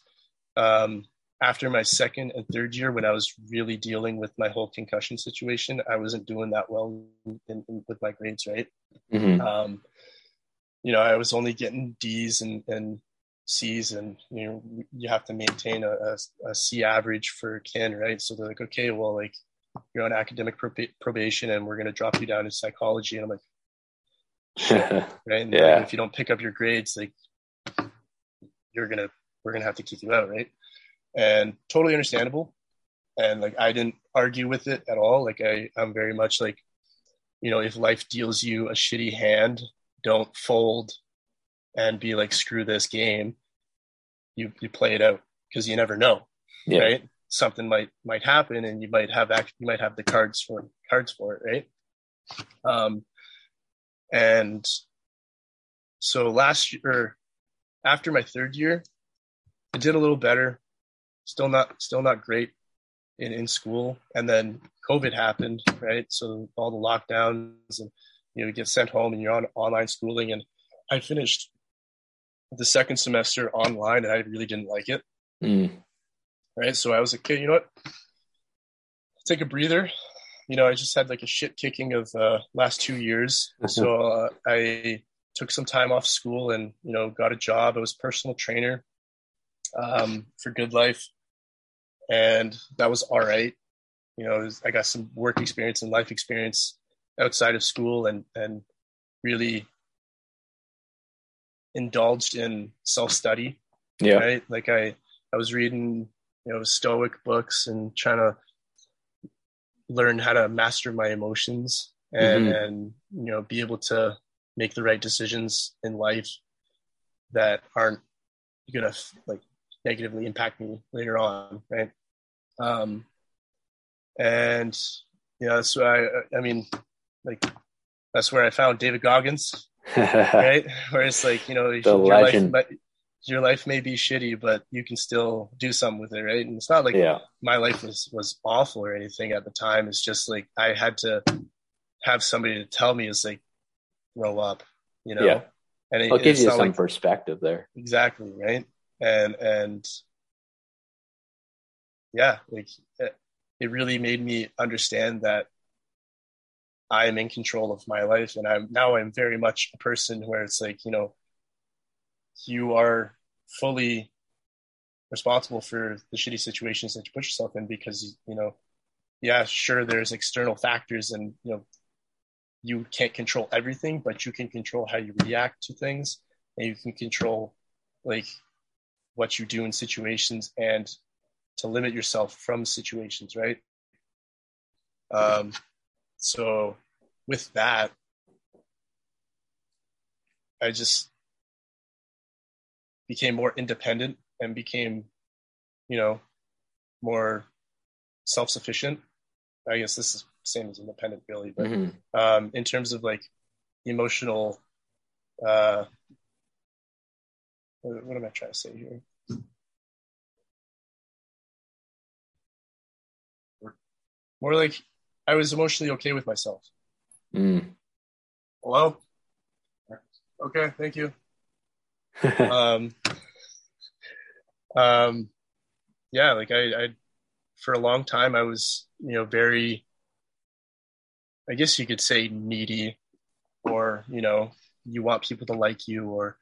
um, after my second and third year, when I was really dealing with my whole concussion situation, I wasn't doing that well in, in, with my grades, right? Mm-hmm. Um, you know, I was only getting D's and, and C's, and you know, you have to maintain a, a, a C average for kin, right? So they're like, okay, well, like you're on academic probation, and we're going to drop you down to psychology, and I'm like, right? And yeah. If you don't pick up your grades, like you're gonna, we're gonna have to kick you out, right? and totally understandable. And like I didn't argue with it at all. Like I, I'm very much like, you know, if life deals you a shitty hand, don't fold and be like, screw this game. You you play it out because you never know, yeah. right? Something might might happen, and you might have act, you might have the cards for cards for it, right? Um, and so last year, after my third year, I did a little better still not still not great in, in school. And then COVID happened, right? So all the lockdowns and you know, you get sent home and you're on online schooling. And I finished the second semester online and I really didn't like it. Mm. Right. So I was like, okay, you know what? Take a breather. You know, I just had like a shit kicking of uh, last two years. so uh, I took some time off school and, you know, got a job. I was personal trainer um, for GoodLife and that was all right. You know, was, I got some work experience and life experience outside of school, and and really indulged in self study. Yeah, right. Like I I was reading you know Stoic books and trying to learn how to master my emotions and mm-hmm. and you know be able to make the right decisions in life that aren't gonna like negatively impact me later on right um, and yeah, that's why I, I mean, like that's where I found David Goggins, right? Where it's like you know your legend. life, your life may be shitty, but you can still do something with it, right? And it's not like yeah. my life was was awful or anything at the time. It's just like I had to have somebody to tell me, it's like grow up, you know. Yeah. And it, will give you some like, perspective there. Exactly right, and and yeah, like it really made me understand that I am in control of my life, and I'm now I'm very much a person where it's like you know, you are fully responsible for the shitty situations that you put yourself in because you know, yeah, sure, there's external factors, and you know, you can't control everything, but you can control how you react to things, and you can control like what you do in situations and to limit yourself from situations, right? Um, so with that, I just became more independent and became, you know, more self-sufficient. I guess this is same as independent really, but Mm-hmm. um, in terms of like emotional, uh, what, what am I trying to say here? More like I was emotionally okay with myself. Mm. Hello? Okay, thank you. um, um, yeah, like I, I, for a long time, I was, you know, very, I guess you could say needy, or you know, you want people to like you, or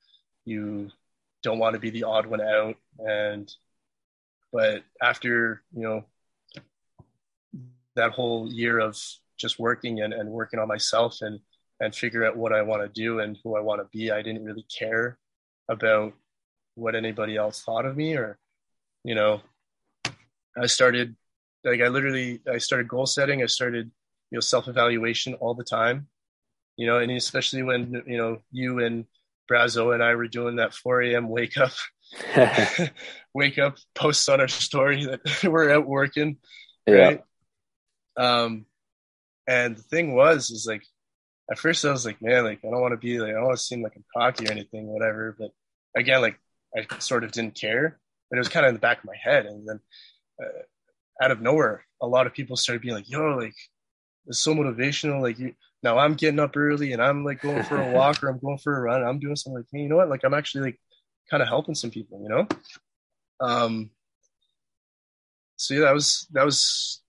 you don't want to be the odd one out, and, but after you know, that whole year of just working and, and working on myself and and figure out what I want to do and who I want to be. I didn't really care about what anybody else thought of me or, you know, I started like I literally I started goal setting. I started, you know, self evaluation all the time, you know, and especially when, you know, you and Brazo and I were doing that 4 a.m. wake up, wake up posts on our story that we're out working. Right. Um, and the thing was, is like, at first I was like, man, like I don't want to be like I don't want to seem like I'm cocky or anything, whatever. But again, like I sort of didn't care, but it was kind of in the back of my head. And then uh, out of nowhere, a lot of people started being like, yo, like it's so motivational. Like you now I'm getting up early and I'm like going for a walk or I'm going for a run. I'm doing something like, hey, you know what? Like I'm actually like kind of helping some people, you know? Um so yeah, that was that was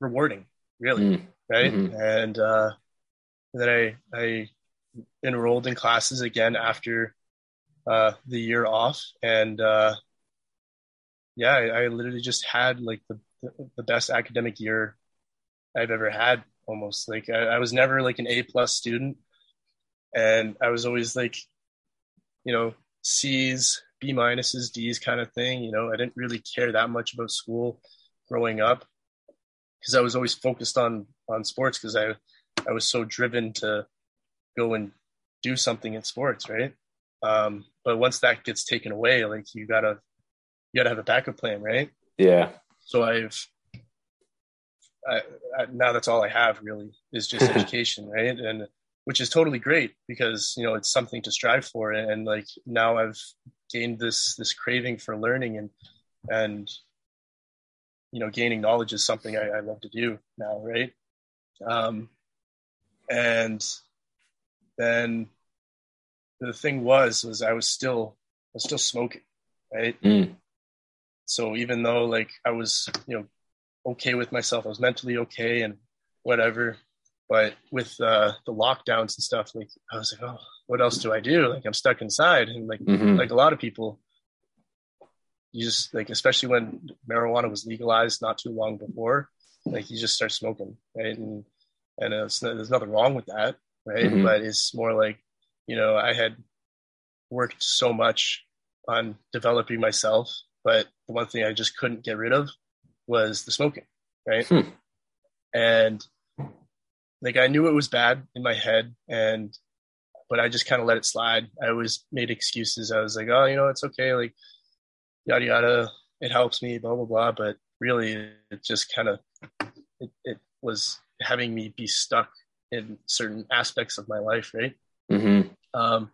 rewarding really Mm. right? Mhm. and uh then i i enrolled in classes again after uh the year off. And uh yeah i, I literally just had like the the best academic year i've ever had almost. Like I, I was never like an a plus student. And i was always like you know c's b minuses d's kind of thing you know? I didn't really care that much about school growing up because I was always focused on on sports because I I was so driven to go and do something in sports, right? Um, but once that gets taken away, like you gotta you gotta have a backup plan, right? Yeah. So I've I, I, now that's all I have really is just education, right? And which is totally great because you know it's something to strive for, and, and like now I've gained this this craving for learning and and you know, gaining knowledge is something I, I love to do now, right? Um, and then the thing was, was I was still, I was still smoking, right? Mm. So even though like I was, you know, okay with myself, I was mentally okay and whatever, but with uh, the lockdowns and stuff, like I was like, oh, what else do I do? Like I'm stuck inside, and like Mhm. like a lot of people, you just like especially when marijuana was legalized not too long before like you just start smoking right? And and it's, there's nothing wrong with that right? Mhm. but it's more like you know i had worked so much on developing myself but the one thing i just couldn't get rid of was the smoking right? Hmm. and like i knew it was bad in my head and but i just kind of let it slide. I always made excuses. I was like oh you know it's okay like yada yada it helps me blah blah blah but really it just kind of it, it was having me be stuck in certain aspects of my life right Mhm. um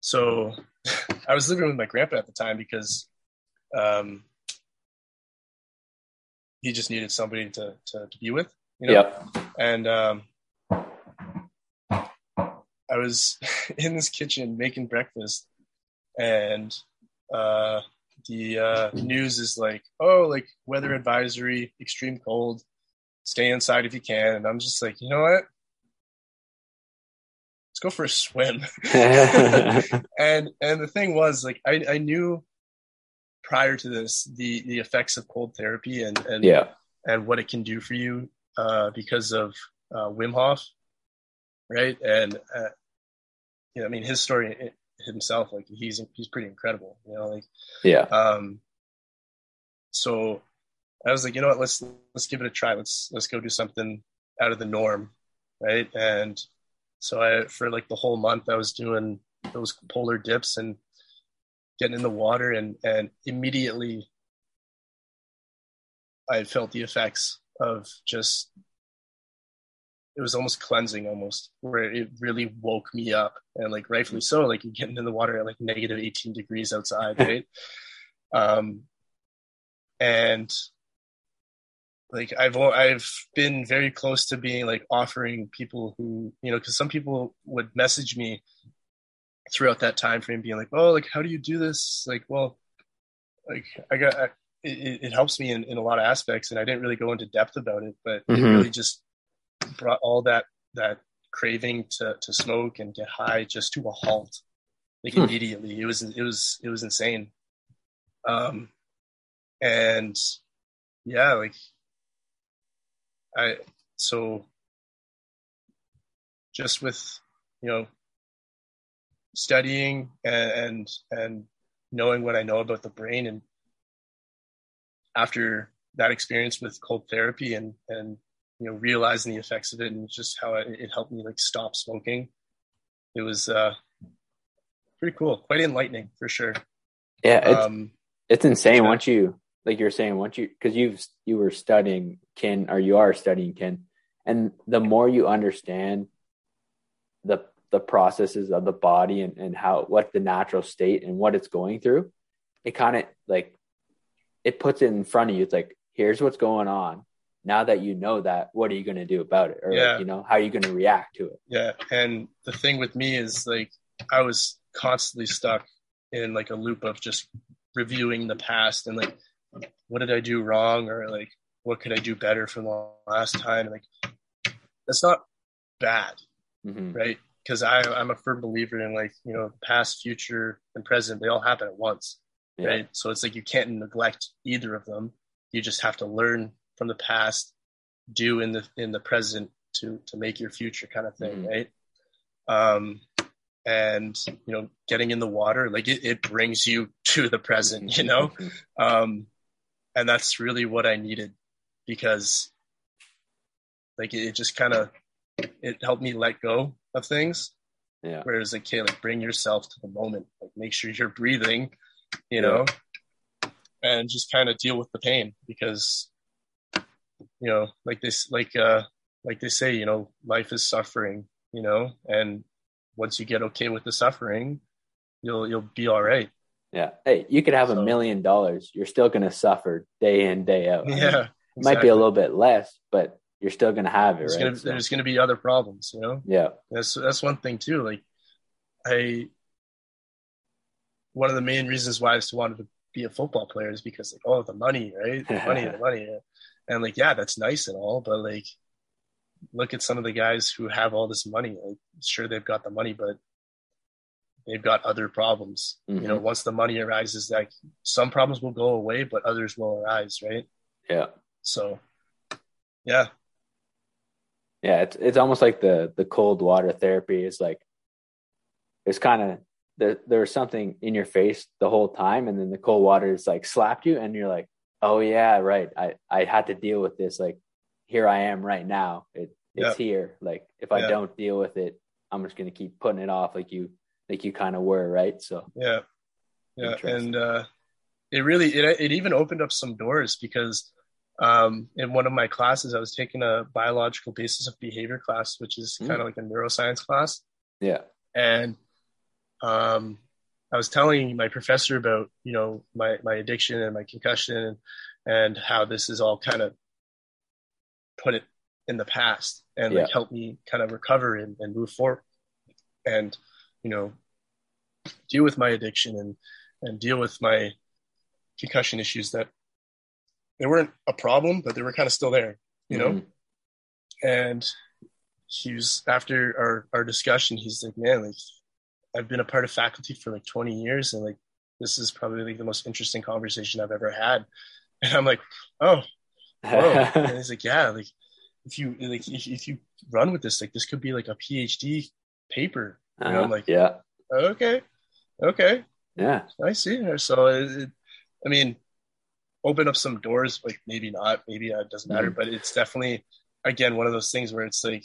so i was living with my grandpa at the time because um he just needed somebody to to, to be with you know Yep. and um i was in this kitchen making breakfast and uh the uh, news is like, oh, like weather advisory, extreme cold, stay inside if you can. And I'm just like, you know what? Let's go for a swim. and and the thing was, like, I, I knew prior to this the the effects of cold therapy and and yeah. and what it can do for you uh, because of uh, Wim Hof, right? And uh, you know, I mean, his story himself, like he's he's pretty incredible, you know, like Yeah. um, so I was like, you know what, let's let's give it a try. Let's let's go do something out of the norm, right? And so I for like the whole month I was doing those polar dips and getting in the water and and immediately I felt the effects of just it was almost cleansing almost where it really woke me up. And like rightfully so like you're getting in the water at like negative 18 degrees outside right? Um and like I've I've been very close to being like offering people who you know because some people would message me throughout that time frame being like oh like how do you do this? Like well like I got I, it, it, helps me in, in a lot of aspects and I didn't really go into depth about it but mm-hmm. it really just brought all that that craving to to smoke and get high just to a halt like hmm. immediately it was it was it was insane um and yeah like I so just with you know studying and and knowing what I know about the brain and after that experience with cold therapy and and you know realizing the effects of it and just how it, it helped me like stop smoking. It was uh pretty cool quite enlightening for sure. Yeah it's, um, it's insane yeah. once you like you're saying once you because you've you were studying kin or you are studying kin and the more you understand the the processes of the body and, and how what the natural state and what it's going through it kind of like it puts it in front of you. It's like here's what's going on now that you know that what are you going to do about it or yeah. like, you know how are you going to react to it yeah and the thing with me is like i was constantly stuck in like a loop of just reviewing the past and like what did I do wrong or like what could I do better from the last time? Like that's not bad, mm-hmm. right? Because I I'm a firm believer in like you know past, future, and present. They all happen at once, yeah. right? So it's like you can't neglect either of them. You just have to learn from the past, do in the in the present to to make your future kind of thing, mm-hmm. right? Um, and you know getting in the water like it, it brings you to the present you know um and that's really what I needed because like it, just kind of it helped me let go of things. Yeah. Whereas like, okay, like bring yourself to the moment, like make sure you're breathing, you know, and just kind of deal with the pain because, you know, like this, like, uh, like they say, you know, life is suffering, you know, and once you get okay with the suffering, you'll, you'll be all right. Yeah. Hey, you could have so, a million dollars. You're still going to suffer day in, day out. Yeah. I mean, it might be a little bit less, but you're still going to have it, there's right? Gonna, so. There's going to be other problems, you know? Yeah. That's, that's one thing too. Like I, one of the main reasons why I wanted to be a football player is because like, oh, the money, right? The money, the money. And like, yeah, that's nice and all, but like, look at some of the guys who have all this money. Like, sure, they've got the money, but they've got other problems. Mm-hmm. You know, mm-hmm. once the money arises, like some problems will go away, but others will arise, right? Yeah. So, yeah. Yeah, it's it's almost like the the cold water therapy is like it's kind of there there was something in your face the whole time and then the cold water is like slapped you and you're like, "Oh yeah, right. I I had to deal with this like here I am right now. It it's here. Like if I don't deal with it, I'm just going to keep putting it off like you like you kind of were, right? So yeah, yeah, and uh, it really it it even opened up some doors because um, in one of my classes I was taking a biological basis of behavior class, which is mm. kind of like a neuroscience class. Yeah, and um, I was telling my professor about you know my my addiction and my concussion and and how this is all kind of put it in the past and yeah. like help me kind of recover and, and move forward and you know, deal with my addiction and and deal with my concussion issues that they weren't a problem, but they were kind of still there, you know. Mm-hmm. And he was after our our discussion, he's like, man, like I've been a part of faculty for like 20 years, and like this is probably like the most interesting conversation I've ever had. And I'm like, oh, whoa. and he's like, yeah, like if you like if, if you run with this, like this could be like a PhD paper uh-huh. Know, I'm like, yeah, okay, okay, yeah, I see her. So, it, it, I mean, open up some doors. Like maybe not, maybe it doesn't matter, Mhm. but it's definitely again one of those things where it's like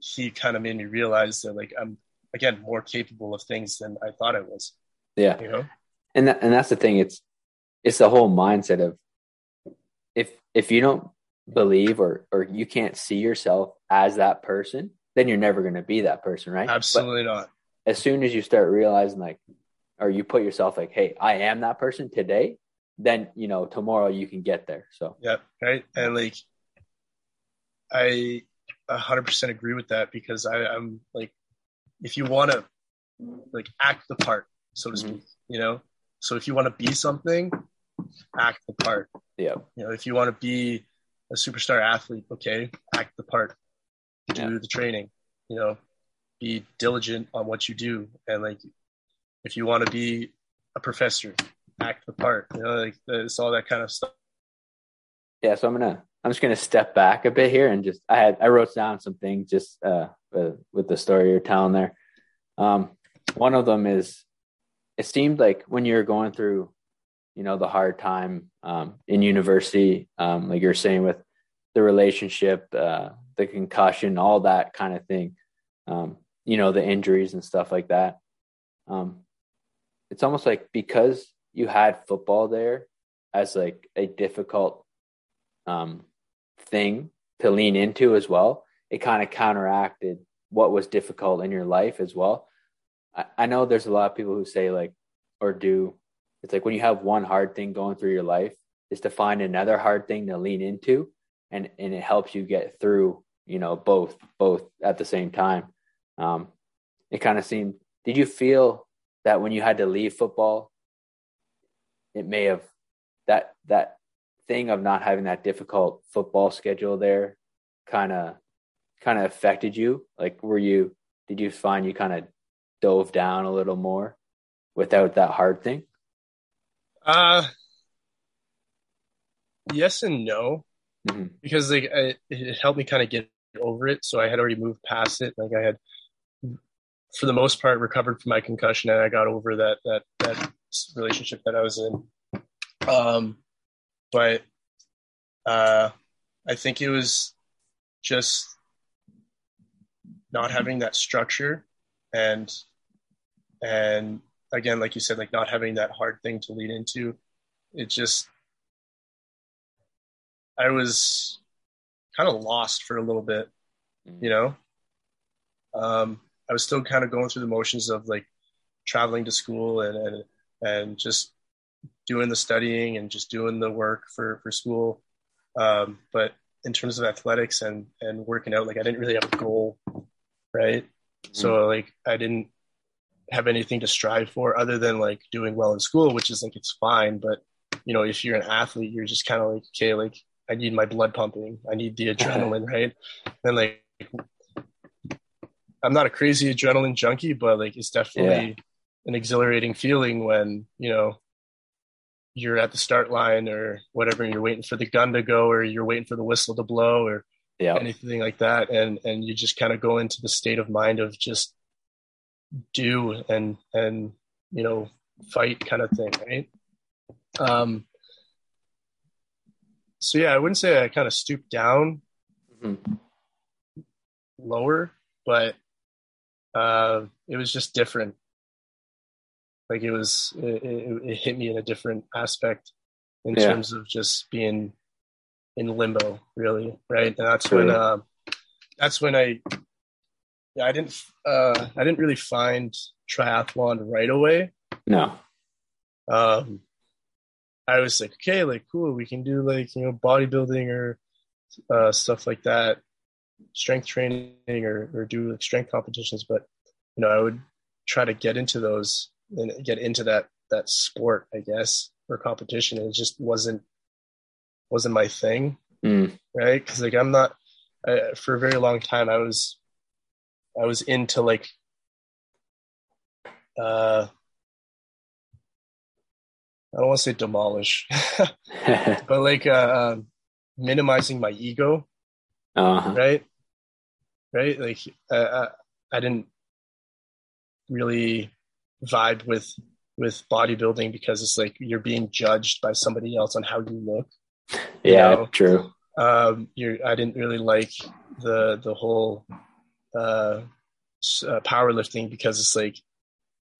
he kind of made me realize that like I'm again more capable of things than I thought I was. Yeah. You know? and that, and that's the thing it's it's the whole mindset of if if you don't believe or or you can't see yourself as that person then you're never going to be that person right Absolutely not. as soon as you start realizing like or you put yourself like hey i am that person today then you know tomorrow you can get there so Yeah, right. And like, I hundred percent agree with that because I, I'm like, if you want to like act the part, so to Mhm. speak, you know. So if you want to be something, act the part. yeah You know, if you want to be a superstar athlete, okay, act the part. Do Yeah. the training. You know, be diligent on what you do, and like, if you want to be a professor, act the part. You know, like it's all that kind of stuff. yeah so i'm gonna i'm just gonna step back a bit here and just i had i wrote down some things just uh with, with the story you're telling there um one of them is it seemed like when you're going through you know the hard time um in university um like you're saying with the relationship uh the concussion all that kind of thing um you know the injuries and stuff like that um it's almost like because you had football there as like a difficult um, thing to lean into as well. It kind of counteracted what was difficult in your life as well. I, I know there's a lot of people who say like or do it's like when you have one hard thing going through your life is to find another hard thing to lean into and and it helps you get through you know both both at the same time um it kind of seemed did you feel that when you had to leave football it may have that that thing of not having that difficult football schedule there kind of kind of affected you like were you did you find you kind of dove down a little more without that hard thing Uh yes and no, Mhm. because like I, it helped me kind of get over it. So I had already moved past it. Like I had, for the most part, recovered from my concussion, and I got over that that that relationship that I was in. Um, but uh, I think it was just not having that structure and and again like you said like not having that hard thing to lead into it just i was kind of lost for a little bit you know? Um i was still kind of going through the motions of like traveling to school and and, and just doing the studying and just doing the work for for school. Um but in terms of athletics and and working out like i didn't really have a goal right? So mm-hmm. like i didn't have anything to strive for other than like doing well in school which is like it's fine but you know if you're an athlete you're just kind of like okay like i need my blood pumping. I need the adrenaline right? And like i'm not a crazy adrenaline junkie but like it's definitely an exhilarating feeling when you know you're at the start line or whatever and you're waiting for the gun to go or you're waiting for the whistle to blow or yeah anything like that and and you just kind of go into the state of mind of just do and and you know fight kind of thing right um so yeah i wouldn't say i kind of stooped down Mhm. lower but uh it was just different like it was it, it, it hit me in a different aspect in Yeah. terms of just being in limbo really right? And that's when uh, that's when i yeah, i didn't uh i didn't really find triathlon right away. No. Um i was like okay like cool we can do like you know bodybuilding or uh stuff like that strength training or or do like strength competitions but you know i would try to get into those and get into that that sport i guess or competition. And it just wasn't wasn't my thing Mm. right because like i'm not I, for a very long time i was i was into like uh i don't want to say demolish but like uh um, minimizing my ego uh-huh. right right like uh, I, I didn't really vibe with with bodybuilding because it's like you're being judged by somebody else on how you look. Yeah, you know? true. Um, you're, I didn't really like the the whole uh, uh, powerlifting because it's like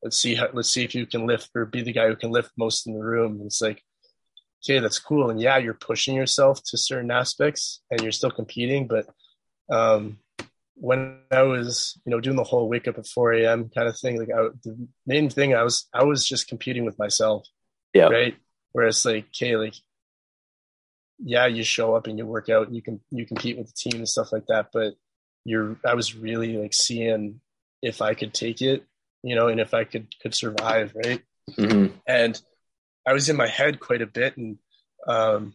let's see how, let's see if you can lift or be the guy who can lift most in the room. And it's like okay, that's cool, and yeah, you're pushing yourself to certain aspects and you're still competing, but um, when I was, you know, doing the whole wake up at 4 a.m. kind of thing, like I, the main thing I was, I was just competing with myself. Yeah. Right. Whereas like, okay, like, yeah, you show up and you work out and you can, you compete with the team and stuff like that. But you're, I was really like seeing if I could take it, you know, and if I could, could survive. Right. Mm-hmm. And I was in my head quite a bit. And, um,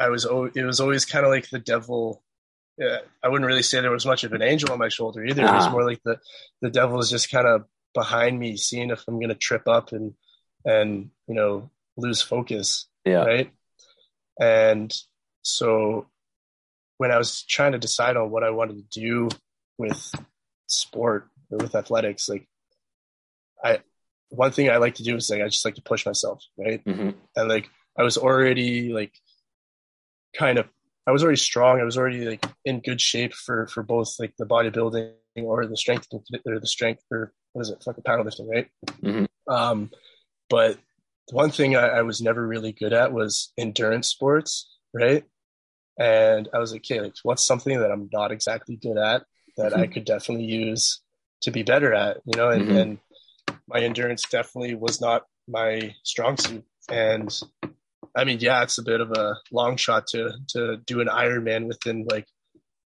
I was, it was always kind of like the devil yeah, I wouldn't really say there was much of an angel on my shoulder either. Uh-huh. It was uh-huh. more like the the devil is just kind of behind me, seeing if I'm going to trip up and and you know lose focus. Yeah. Right. And so when I was trying to decide on what I wanted to do with sport or with athletics, like I one thing I like to do is like I just like to push myself, right? Mm-hmm. And like I was already like kind of I was already strong. I was already like in good shape for for both like the bodybuilding or the strength or the strength or what is it, fucking powerlifting, right? Mm-hmm. Um, but one thing I, I, was never really good at was endurance sports, right? And I was like, okay, like, what's something that I'm not exactly good at that mm-hmm. I could definitely use to be better at, you know? And, mm-hmm. and my endurance definitely was not my strong suit. And I mean, yeah, it's a bit of a long shot to to do an Ironman within like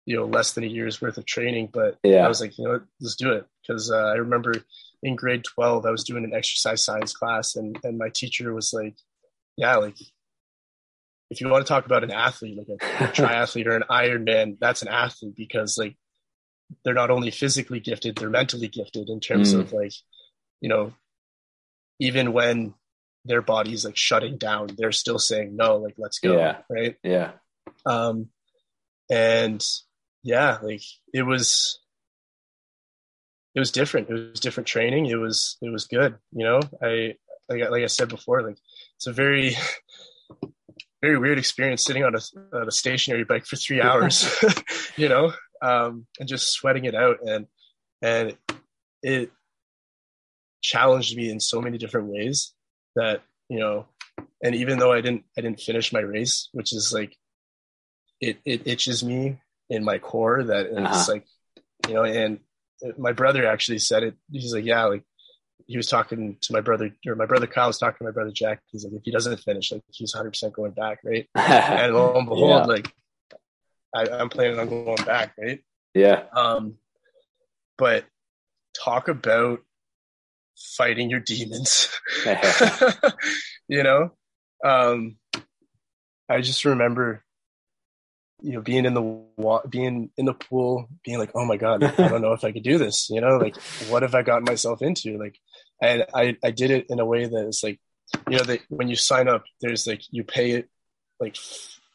you know less than a year's worth of training, but yeah. I was like, you know, what, let's do it because uh, I remember in grade twelve I was doing an exercise science class, and and my teacher was like, yeah, like if you want to talk about an athlete, like a, a triathlete or an Ironman, that's an athlete because like they're not only physically gifted, they're mentally gifted in terms mm. of like, you know, even when their body's like shutting down they're still saying no like let's go yeah. right yeah um and yeah like it was it was different. It was different training. It was it was good you know? I like, like i said before like it's a very very weird experience sitting on a, on a stationary bike for three hours you know? Um and just sweating it out. And and it challenged me in so many different ways that you know and even though i didn't i didn't finish my race which is like it it itches me in my core that it's uh-huh. like you know and my brother actually said it. He's like yeah like he was talking to my brother or my brother Kyle was talking to my brother Jack. He's like if he doesn't finish like he's 100% going back right? And lo and behold yeah. like I, I'm planning on going back right? Yeah. Um but talk about fighting your demons. you know, um, I just remember, you know, being in the wa- being in the pool, being like, "Oh my god, I don't know if I could do this." You know, like, what have I gotten myself into? Like, and I I did it in a way that is like, you know, that when you sign up, there's like you pay it like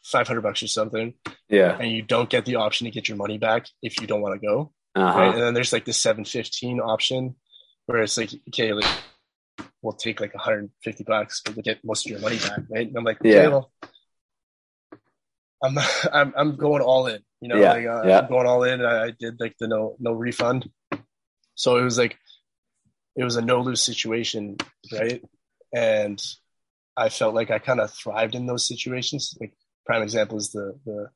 500 bucks or something. Yeah. And you don't get the option to get your money back if you don't want to go. Uh-huh. Right? And then there's like the 715 option where it's like, okay, like we'll take like 150 bucks, but we'll get most of your money back, right? And I'm like, okay, yeah. well, I'm I'm I'm going all in, you know, yeah. like uh, yeah. I'm going all in. I, I did like the no no refund, so it was like it was a no lose situation, right? And I felt like I kind of thrived in those situations. Like prime example is the the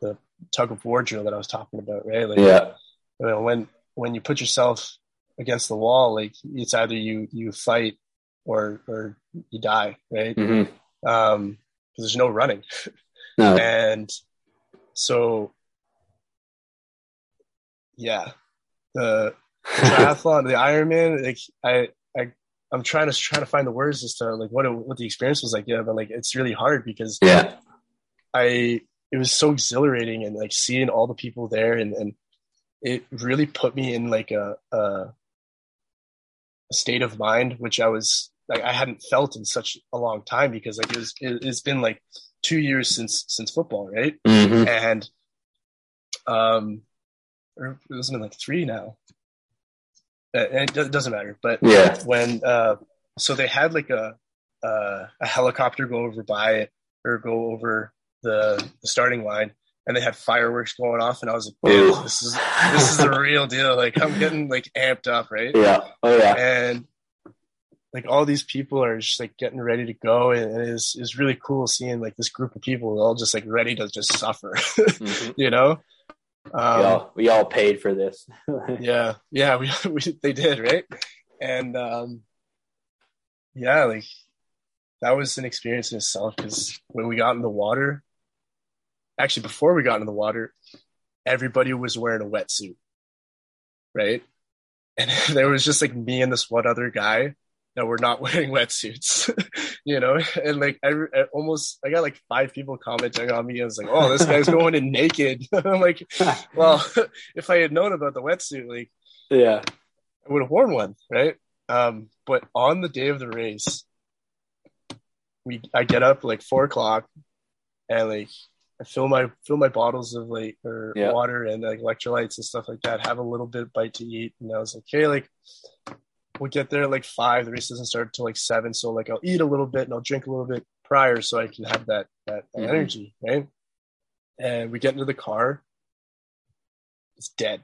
the tug of war drill that I was talking about, right? Like, yeah. You know, when when you put yourself against the wall, like it's either you you fight or or you die, right? Mm-hmm. Um, because there's no running. No. and so, yeah, the triathlon, the Ironman, like I I I'm trying to trying to find the words as to like what it, what the experience was like. Yeah, but like it's really hard because yeah, I it was so exhilarating and like seeing all the people there and and it really put me in like a, a state of mind which I was like I hadn't felt in such a long time because like it was it, has been like two years since since football, right? Mm-hmm. And um, or it was been like three now. Uh, and it doesn't matter, but yeah, when uh, so they had like a uh, a helicopter go over by it or go over the, the starting line and they had fireworks going off and I was like, dude, this is this is the real deal. Like I'm getting like amped up, right? Yeah. Oh yeah. And like all these people are just like getting ready to go and it is is really cool seeing like this group of people all just like ready to just suffer. mm-hmm. You know? Um, we, all, we all paid for this. yeah. Yeah, we, we they did, right? And um yeah, like that was an experience in itself because when we got in the water, actually before we got in the water, everybody was wearing a wetsuit, right? And there was just like me and this one other guy that were not wearing wetsuits, you know, and like every, almost I got like five people commenting on me. I was like, "Oh, this guy's going in naked." I'm like, "Well, if I had known about the wetsuit, like, yeah, I would have worn one, right?" Um, but on the day of the race, we I get up like four o'clock and like I fill my fill my bottles of like or yeah. water and like electrolytes and stuff like that. Have a little bit bite to eat, and I was like, okay, like we'll get there at like five. The race doesn't start until like seven, so like I'll eat a little bit and I'll drink a little bit prior so I can have that that, that mm-hmm. energy, right? And we get into the car. It's dead.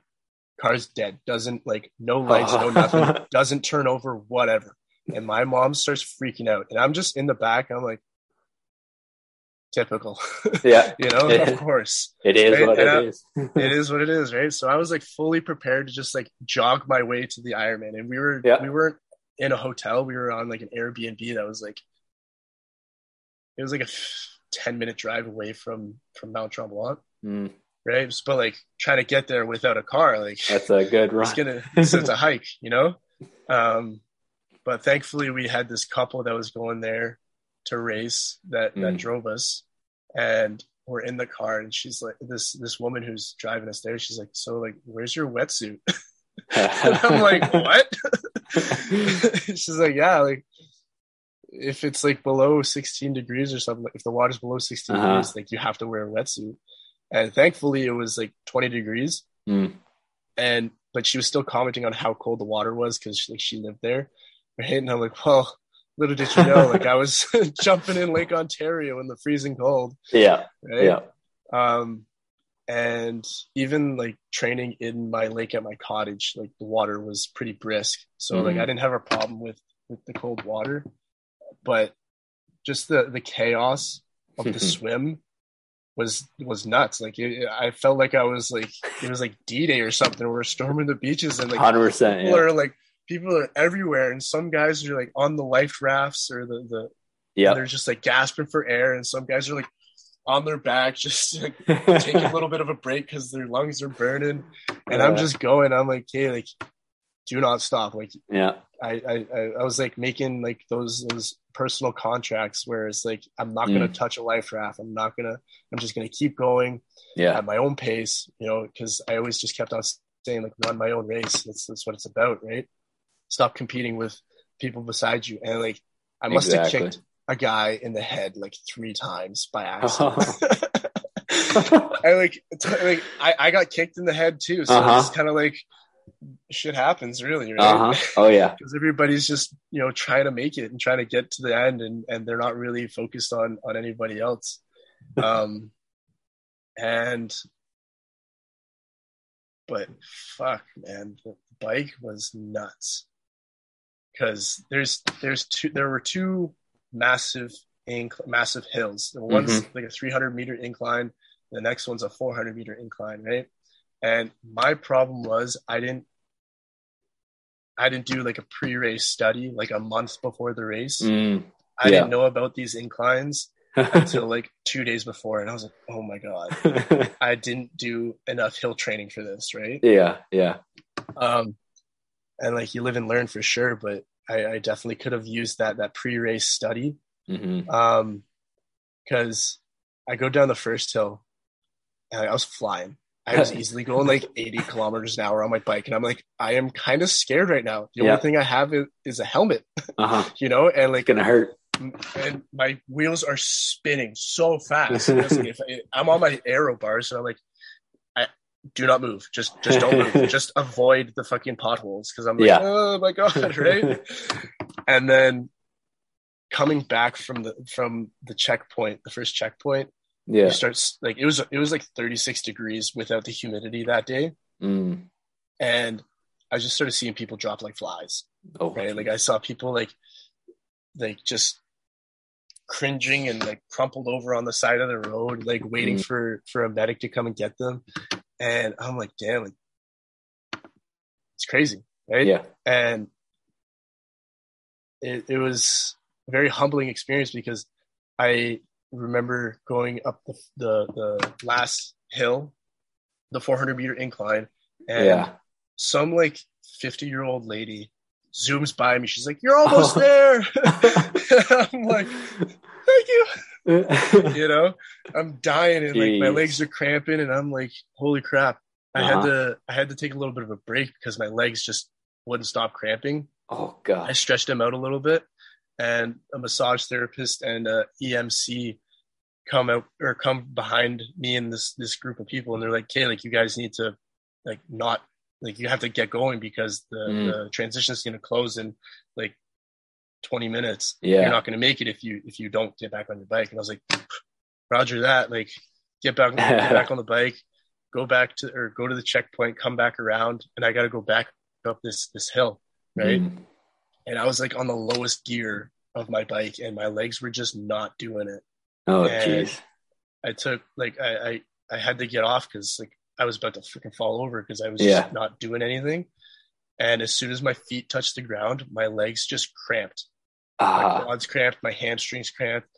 Car's dead. Doesn't like no lights, no nothing. Doesn't turn over. Whatever and my mom starts freaking out and i'm just in the back i'm like typical. Yeah. You know it, of course. It is right? what it is. it is what it is right? So i was like fully prepared to just like jog my way to the ironman. And we were yeah. we weren't in a hotel. We were on like an airbnb that was like it was like a 10 minute drive away from from mount tremblant. Mm. right? But like trying to get there without a car like that's a good run. it's gonna it's a hike you know? Um but thankfully, we had this couple that was going there to race that mm. that drove us, and we're in the car, and she's like, this this woman who's driving us there, she's like, so like, where's your wetsuit? I'm like, what? she's like, yeah, like if it's like below 16 degrees or something, if the water's below 16 uh-huh. degrees, like you have to wear a wetsuit. And thankfully, it was like 20 degrees. Mm. And but she was still commenting on how cold the water was because like she lived there right? And I'm like, well, little did you know, like I was jumping in Lake Ontario in the freezing cold. Yeah. Right? Yeah. Um, and even like training in my lake at my cottage, like the water was pretty brisk. So mm-hmm. like I didn't have a problem with, with the cold water, but just the, the chaos of the swim was was nuts. Like it, I felt like I was like it was like D Day or something. We're storming the beaches and like hundred percent. People yeah. are like people are everywhere, and some guys are like on the life rafts or the the yeah, they're just like gasping for air, and some guys are like on their back just like, taking a little bit of a break because their lungs are burning, and yeah. I'm just going. I'm like, hey, like, do not stop. Like, yeah, I I I was like making like those those personal contracts where it's like I'm not gonna mm. touch a life raft. I'm not gonna. I'm just gonna keep going. Yeah, at my own pace. You know, because I always just kept on saying like run my own race. That's that's what it's about, right? Stop competing with people beside you. And like, I must exactly. have kicked a guy in the head like three times by accident. I like, t- like I, I got kicked in the head too. So uh-huh. it's kind of like shit happens really, right? Uh-huh. Oh yeah. Because everybody's just, you know, trying to make it and trying to get to the end and, and they're not really focused on, on anybody else. Um, and, but fuck, man, the bike was nuts because there's there's two there were two massive inc- massive hills. The one's mm-hmm. like a 300 meter incline. The next one's a 400 meter incline, right? And my problem was I didn't I didn't do like a pre-race study like a month before the race. Mm, I didn't know about these inclines until like two days before, and I was like, "Oh my god, I didn't do enough hill training for this." Right? Yeah, yeah. Um, and like you live and learn for sure but i, I definitely could have used that that pre-race study mm-hmm. um because i go down the first hill and i was flying i was easily going like 80 kilometers an hour on my bike and i'm like i am kind of scared right now the yeah. only thing i have is, is a helmet uh-huh. you know and like it's gonna hurt and my wheels are spinning so fast. if I, I'm on my aero bars, and I'm like, do not move. Just just don't move. just avoid the fucking potholes because I'm like, yeah. oh my god, right? and then coming back from the from the checkpoint, the first checkpoint, yeah. you start like it was it was like 36 degrees without the humidity that day, Mm. and I just started seeing people drop like flies. Oh, Right, like I saw people like like just cringing and like crumpled over on the side of the road, like waiting Mm. for for a medic to come and get them, and I'm like, damn, like, it's crazy, right? yeah. and it, it was a very humbling experience because I remember going up the, the, the last hill, the 400 meter incline, and Yeah. some like 50 year old lady zooms by me. She's like, "You're almost there." I'm like, "Thank you." You know, I'm dying and like my legs are cramping, and I'm like, "Holy crap!" I had Uh-huh. to I had to take a little bit of a break because my legs just wouldn't stop cramping. oh god. I stretched them out a little bit, and a massage therapist and a EMT come out or come behind me and this this group of people, and they're like, "Okay, like you guys need to like not like you have to get going because the, Mm. the transition is going to close in 20 minutes. Yeah. You're not going to make it if you if you don't get back on your bike." And I was like, "Roger that! Like get back get back on the bike." Go back to or go to the checkpoint, come back around, and I got to go back up this this hill, right? Mm. and I was like on the lowest gear of my bike, and my legs were just not doing it. Oh jeez. I took like I I, I had to get off because like I was about to freaking fall over because I was Yeah. just not doing anything. And as soon as my feet touched the ground, my legs just cramped. My Ah. quads cramped, my hamstrings cramped,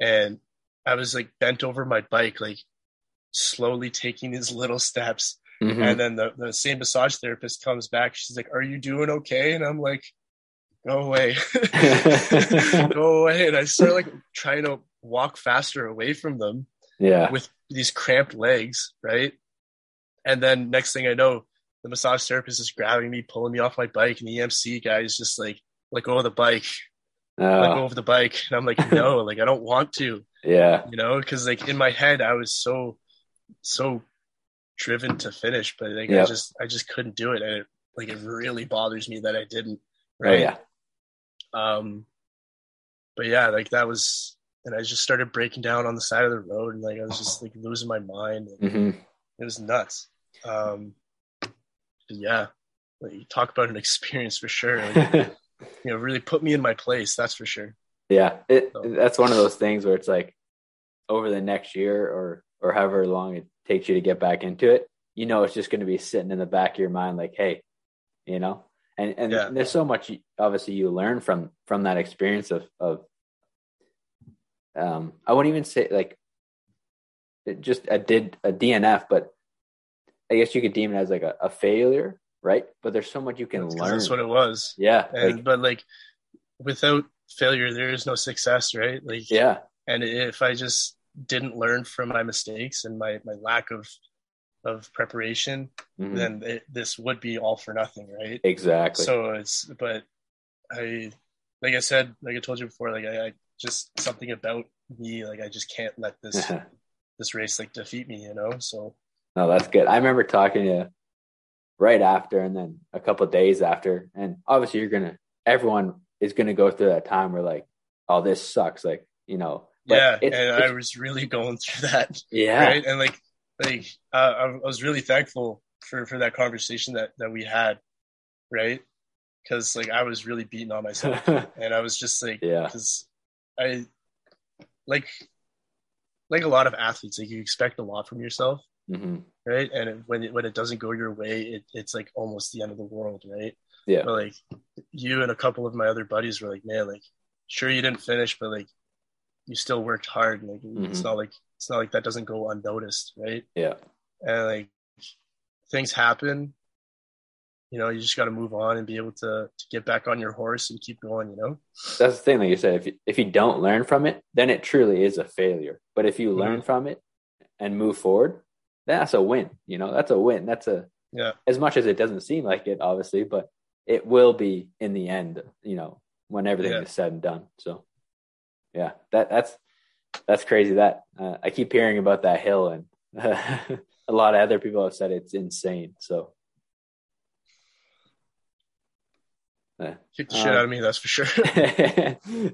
and I was like bent over my bike, like slowly taking these little steps. Mhm. And then the, the same massage therapist comes back. She's like, Are you doing okay? And I'm like, Go away. Go away. And I start like trying to walk faster away from them yeah. with these cramped legs, right? And then next thing I know, the massage therapist is grabbing me, pulling me off my bike, and the EMT guy is just like, let go of the bike, let go over the bike. And I'm like, no, like I don't want to, yeah. you know, because like in my head I was so so driven to finish, but like I just I just couldn't do it. And it like it really bothers me that I didn't. Oh Right. yeah. Um but yeah, like that was and I just started breaking down on the side of the road and like I was just like losing my mind and hmm it was nuts. Um yeah. Like you talk about an experience for sure. Like, you know, really put me in my place, that's for sure. yeah. It, So- that's one of those things where it's like over the next year or or however long it takes you to get back into it, you know, it's just going to be sitting in the back of your mind, like, hey, you know, and and Yeah. there's so much obviously you learn from from that experience of of um I wouldn't even say like it just a did a DNF, but I guess you could deem it as like a, a failure, right? But there's so much you can That's learn. That's what it was. yeah, And like, but like without failure there is no success, right? Like yeah, and if I just didn't learn from my mistakes and my my lack of of preparation, mhm, then it, this would be all for nothing, right? exactly. So it's but I like I said, like I told you before, like I, I just something about me, like I just can't let this this race like defeat me, you know. So No, that's good. I remember talking to you right after and then a couple of days after. And obviously you're gonna everyone is gonna go through that time where like, oh this sucks. Like, you know. but yeah, it's- and it's- I was really going through that. yeah. right and like like uh, I I was really thankful for for that conversation that that we had right because like I was really beating on myself and I was just like Yeah. because I like like a lot of athletes like you expect a lot from yourself hmm right and it, when it, when it doesn't go your way it, it's like almost the end of the world right Yeah. but like you and a couple of my other buddies were like man like sure you didn't finish but like you still worked hard like it's Mhm. not like it's not like that doesn't go unnoticed right Yeah. and like things happen you know you just got to move on and be able to, to get back on your horse and keep going you know That's the thing, like you said, if you, if you don't learn from it, then it truly is a failure. But if you learn from it and move forward, that's a win. You know, that's a win. That's a yeah as much as it doesn't seem like it, obviously, but it will be in the end, you know, when everything Yeah. is said and done. So, yeah, that that's that's crazy. That uh, I keep hearing about that hill, and a lot of other people have said it's insane. So. Kick the shit um, out of me, that's for sure.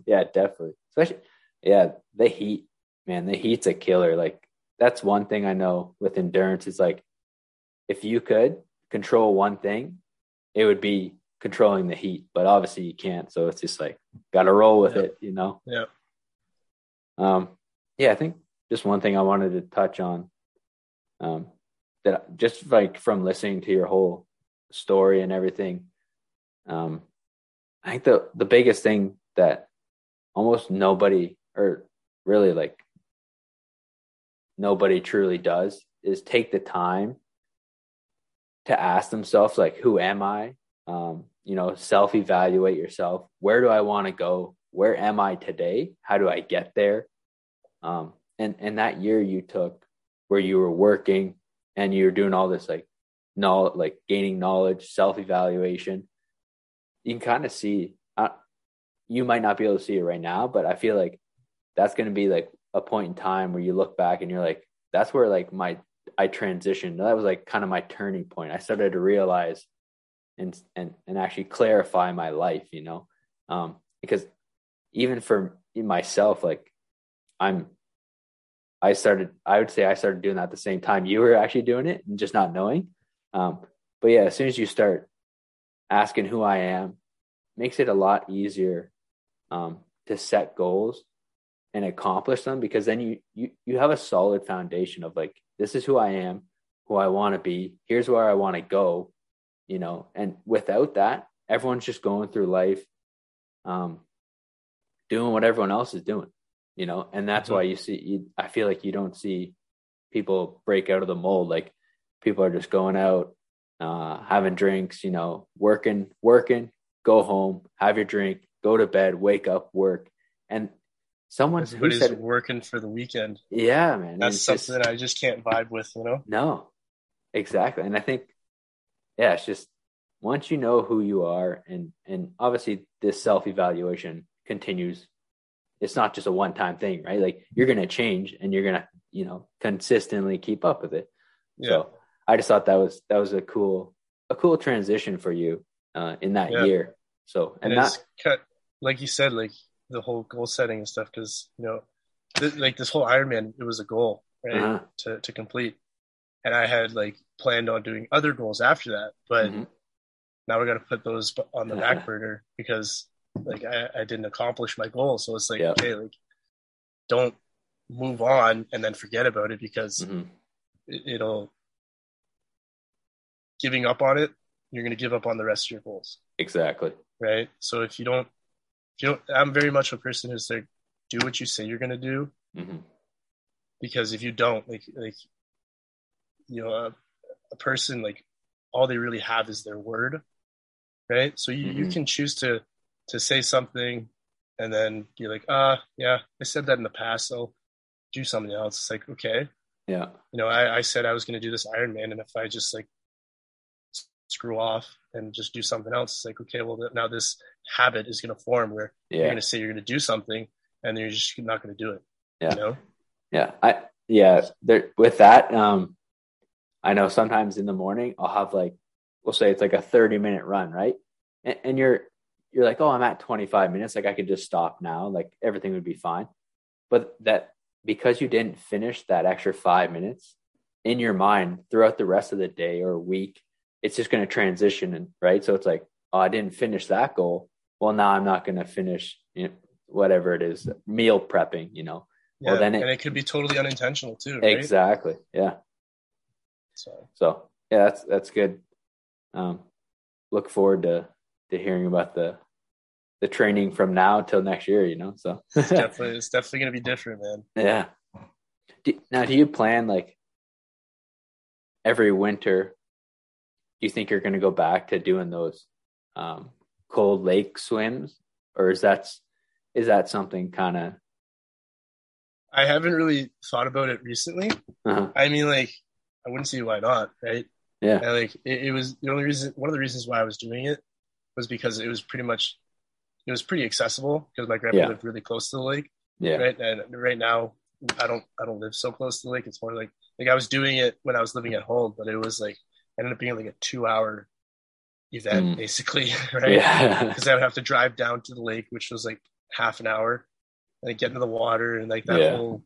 yeah, definitely. Especially, yeah, the heat, man, the heat's a killer. Like that's one thing I know with endurance is like, if you could control one thing, it would be controlling the heat. But obviously you can't, so it's just like got to roll with it, you know. Yeah. Um. Yeah, I think just one thing I wanted to touch on. Um, that just like from listening to your whole story and everything, um, I think the the biggest thing that almost nobody or really like nobody truly does is take the time to ask themselves like who am i? Um, you know self evaluate yourself. Where do i want to go? Where am i today? How do i get there? Um, and and that year you took where you were working and you were doing all this like knowledge like gaining knowledge self evaluation you can kind of see uh, you might not be able to see it right now but i feel like that's going to be like a point in time where you look back and you're like that's where like my i transitioned. That was like kind of my turning point. I started to realize and and and actually clarify my life you know? Um because even for myself like i'm i started i would say i started doing that at the same time you were actually doing it and just not knowing. Um but yeah as soon as you start asking who i am makes it a lot easier um to set goals and accomplish them because then you you you have a solid foundation of like this is who I am, who I want to be, here's where I want to go, you know. And without that, everyone's just going through life um doing what everyone else is doing, you know. And that's mm-hmm. why you see you, I feel like you don't see people break out of the mold like people are just going out uh having drinks, you know, working working, go home, have your drink, go to bed, wake up, work. And someone who said working for the weekend. Yeah, man. That's something just, that I just can't vibe with, you know? No, exactly. And I think, yeah, it's just once you know who you are and, and obviously this self evaluation continues. It's not just a one time thing, right? Like you're going to change and you're going to, you know, consistently keep up with it. Yeah. So I just thought that was, that was a cool, a cool transition for you uh, in that yeah. year. So, and, and that, like you said, like the whole goal setting and stuff because you know th- like this whole Ironman it was a goal right uh-huh. to to complete, and I had like planned on doing other goals after that, but mm-hmm. now we got to put those on the back burner because like I, I didn't accomplish my goal, so it's like yep. okay, like don't move on and then forget about it because mm-hmm. it, it'll giving up on it you're going to give up on the rest of your goals exactly right so if you don't you know, I'm very much a person who's like, do what you say you're gonna do, mm-hmm. because if you don't, like, like, you know, a, a, person like all they really have is their word, right? So you, mm-hmm. you can choose to to say something, and then you're like, ah, uh, yeah, I said that in the past, so do something else. It's like, okay, yeah, you know, I, I said I was gonna do this Ironman, and if I just like screw off and just do something else. It's like, okay, well, now this habit is going to form where yeah. you're going to say you're going to do something and then you're just not going to do it. Yeah. You know? Yeah. I, yeah. There, with that, um, I know sometimes in the morning I'll have like, we'll say it's like a 30 minute run, right? And, and you're, you're like, oh, I'm at 25 minutes. Like I could just stop now. Like everything would be fine. But that because you didn't finish that extra five minutes in your mind throughout the rest of the day or week, it's just going to transition and right. So it's like, oh, I didn't finish that goal. Well, now I'm not going to finish you know, whatever it is, meal prepping, you know. Yeah, well, then it, and it could be totally unintentional too. Right? Exactly. Yeah. So, so yeah, that's that's good. Um, look forward to to hearing about the the training from now till next year. You know, so it's definitely it's definitely gonna be different, man. Yeah. Do, now, do you plan like every winter you think you're going to go back to doing those um, cold lake swims, or is that is that something kind of? I haven't really thought about it recently. Uh-huh. I mean, like, I wouldn't see why not, right? Yeah. And, like, it, it, was the only reason. One of the reasons why I was doing it was because it was pretty much, it was pretty accessible because my grandpa yeah. lived really close to the lake. Yeah. Right. And right now, I don't, I don't live so close to the lake. It's more like, like I was doing it when I was living at home, but it was like ended up being like a two hour event Mm. basically, right? Yeah. Because I would have to drive down to the lake, which was like half an hour, and then get into the water, and like that Yeah. whole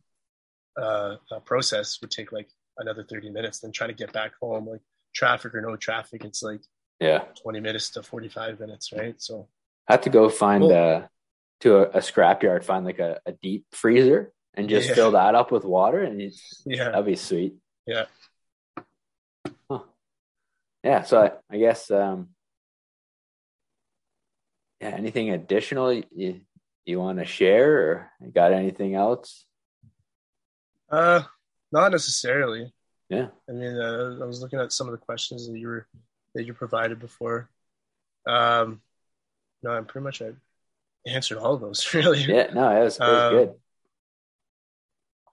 uh, uh, process would take like another thirty minutes. Then trying to get back home, like traffic or no traffic, it's like yeah. twenty minutes to forty five minutes, right? So I had to go find Cool. uh, to a, a scrapyard, find like a, a deep freezer, and just Yeah. fill that up with water, and it's, yeah, that'd be sweet. yeah. Yeah. So I, I guess, um, yeah. Anything additional you you want to share, or you got anything else? Uh, not necessarily. Yeah. I mean, uh, I was looking at some of the questions that you were that you provided before. Um, no, I'm pretty much I answered all of those really. Yeah. No, it was, it was Um, good.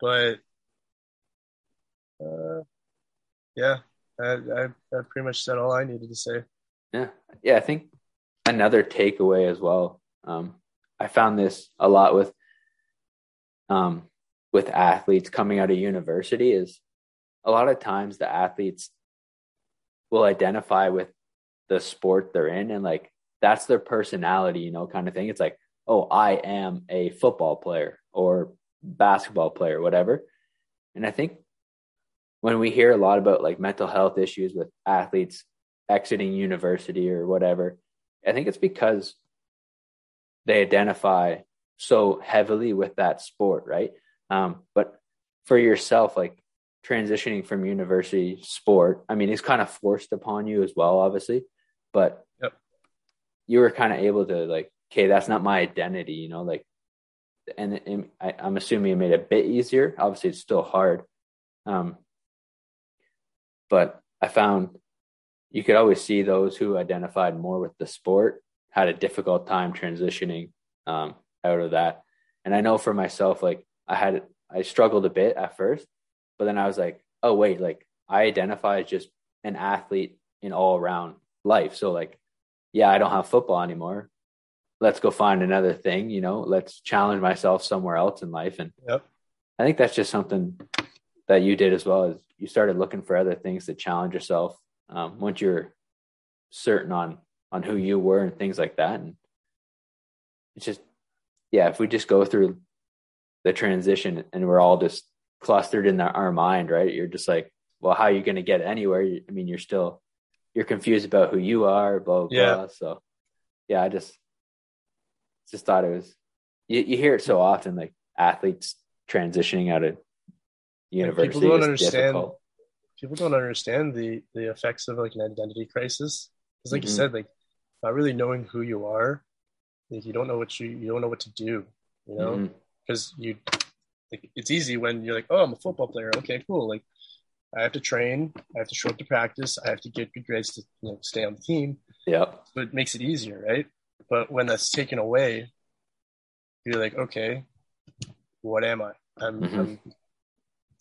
But uh, yeah, I, I pretty much said all I needed to say. Yeah. Yeah. I think another takeaway as well. Um, I found this a lot with, um, with athletes coming out of university is a lot of times the athletes will identify with the sport they're in and like that's their personality, you know, kind of thing. It's like, oh, I am a football player or basketball player, whatever. And I think when we hear a lot about like mental health issues with athletes exiting university or whatever, I think it's because they identify so heavily with that sport, right? Um, but for yourself, like transitioning from university sport, I mean, it's kind of forced upon you as well, obviously, but Yep. you were kind of able to like, okay, that's not my identity, you know, like, and, and I, I'm assuming it made it a bit easier. Obviously, it's still hard. Um, but I found you could always see those who identified more with the sport had a difficult time transitioning um, out of that. And I know for myself, like I had, I struggled a bit at first, but then I was like, oh wait, like I identify as just an athlete in all around life. So like, yeah, I don't have football anymore. Let's go find another thing, you know, let's challenge myself somewhere else in life. And Yep. I think that's just something that you did as well as you started looking for other things to challenge yourself um, once you're certain on on who you were and things like that and it's just yeah if we just go through the transition and we're all just clustered in our, mind right you're just like well how are you going to get anywhere i mean you're still you're confused about who you are blah blah, Yeah. blah. so yeah i just just thought it was you, you hear it so often like athletes transitioning out of university people don't understand difficult. people don't understand the the effects of like an identity crisis because like Mhm. you said like not really knowing who you are like you don't know what you you don't know what to do you know because you like, it's easy when you're like oh i'm a football player okay cool like i have to train i have to show up to practice i have to get good grades to you know stay on the team Yeah. so it makes it easier right but when that's taken away you're like okay what am i i'm, Mhm. I'm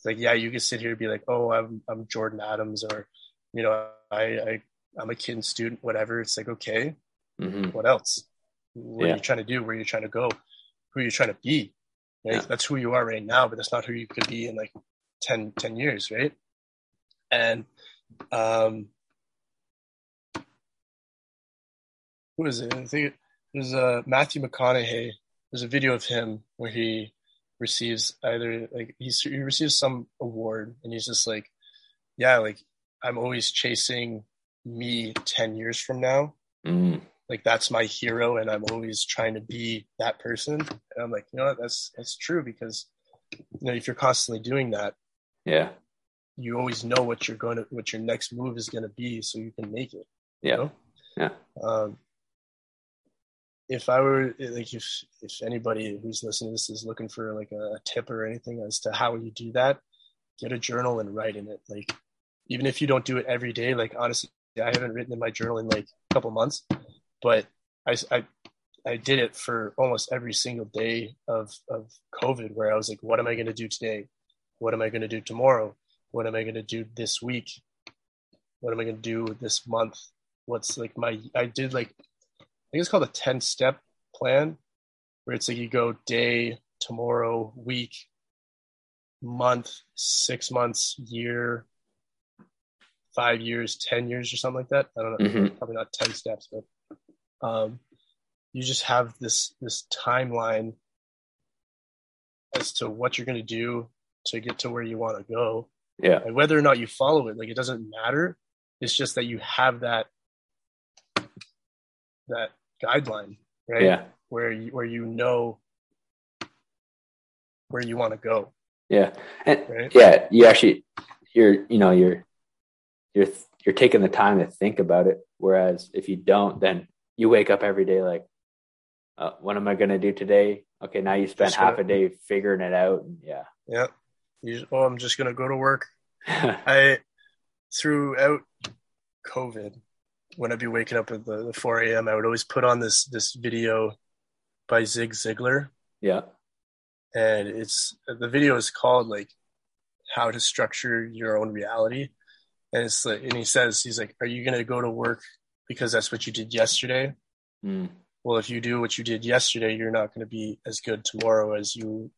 it's like yeah you can sit here and be like oh i'm i'm jordan adams or you know i i i'm a kid student whatever. It's like okay hmm what else? What Yeah. are you trying to do? Where are you trying to go? Who are you trying to be? Right? Yeah. that's who you are right now but that's not who you could be in like 10 10 years right? And um who is it? I think it was uh matthew mcconaughey. There's a video of him where he receives either like he's, he receives some award and he's just like yeah like i'm always chasing me 10 years from now. Mm. Like that's my hero and i'm always trying to be that person. And i'm like you know what? That's that's true because you know if you're constantly doing that yeah. you always know what you're going to what your next move is going to be so you can make it yeah. know? yeah. Um if i were like if if anybody who's listening to this is looking for like a tip or anything as to how you do that get a journal and write in it like even if you don't do it every day like honestly i haven't written in my journal in like a couple months but I, I I did it for almost every single day of of COVID, where I was like, "What am I going to do today? What am I going to do tomorrow? What am I going to do this week? What am I going to do this month? What's like my?" I did like, think it's called a ten step plan, where it's like you go day, tomorrow, week, month, six months, year, five years, 10 years or something like that. I don't know, Mhm. probably not 10 steps, but um, you just have this, this timeline as to what you're going to do to get to where you want to go. Yeah. And whether or not you follow it, like it doesn't matter. It's just that you have that, that guideline, right? Yeah. Where you, where you know where you want to go, Yeah. And right? yeah, you actually, you're, you know, you're, you're, you're taking the time to think about it. Whereas if you don't, then you wake up every day like, uh, what am I going to do today? Okay. Now you spend Just half a day figuring it out. And yeah. Yeah. You oh, I'm just going to go to work. I throughout COVID, when I'd be waking up at the, the 4 a.m., I would always put on this this video by Zig Ziglar, yeah. and it's the video is called like how to structure your own reality, and it's like, and he says he's like, are you gonna go to work because that's what you did yesterday? Mm. Well, if you do what you did yesterday, you're not going to be as good tomorrow as you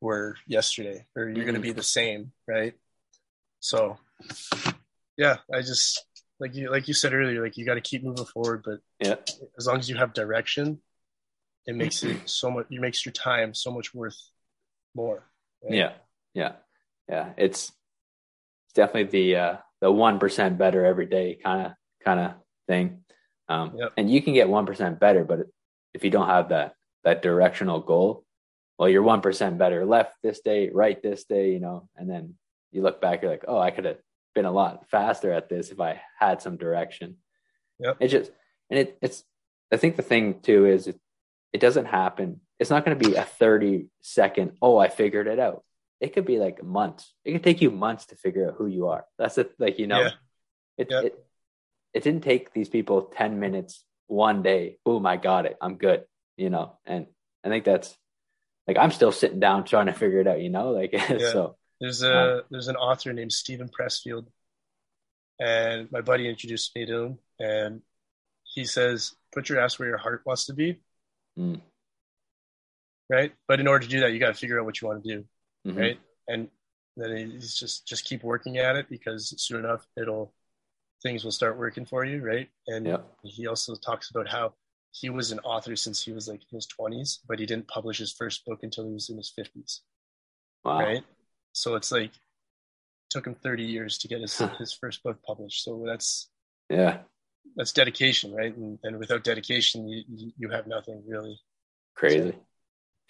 were yesterday, or you're going to Mhm. be the same, right? So, yeah, I just like you like you said earlier, like you got to keep moving forward, but Yeah. as long as you have direction, it makes it so much. It makes your time so much worth more. right? Yeah. Yeah. Yeah. It's, it's definitely the, uh, the 1% better every day kind of, kind of thing. Um, Yep. and you can get 1% better, but if you don't have that, that directional goal, well, you're 1% better left this day, right this day, you know, and then you look back, you're like, oh, I could have been a lot faster at this if I had some direction. Yep. It just, and it, it's, I think the thing too is it, it doesn't happen. It's not going to be a 30 second, oh, I figured it out. It could be like months. It could take you months to figure out who you are. That's it. Like, you know, Yeah. it, Yep. it, it didn't take these people 10 minutes one day. Boom, I got it. I'm good, you know? And I think that's like, I'm still sitting down trying to figure it out, you know? Like, so There's a there's an author named Steven Pressfield, and my buddy introduced me to him, and he says, "Put your ass where your heart wants to be." Mm. Right, but in order to do that, you got to figure out what you want to do, mhm. right? And then he's just just keep working at it because soon enough it'll things will start working for you, right? And Yep. he also talks about how he was an author since he was like in his 20s, but he didn't publish his first book until he was in his 50s wow. right? So it's like took him 30 years to get his his first book published. So that's Yeah. that's dedication, right? And, and without dedication, you you- have nothing really. Crazy.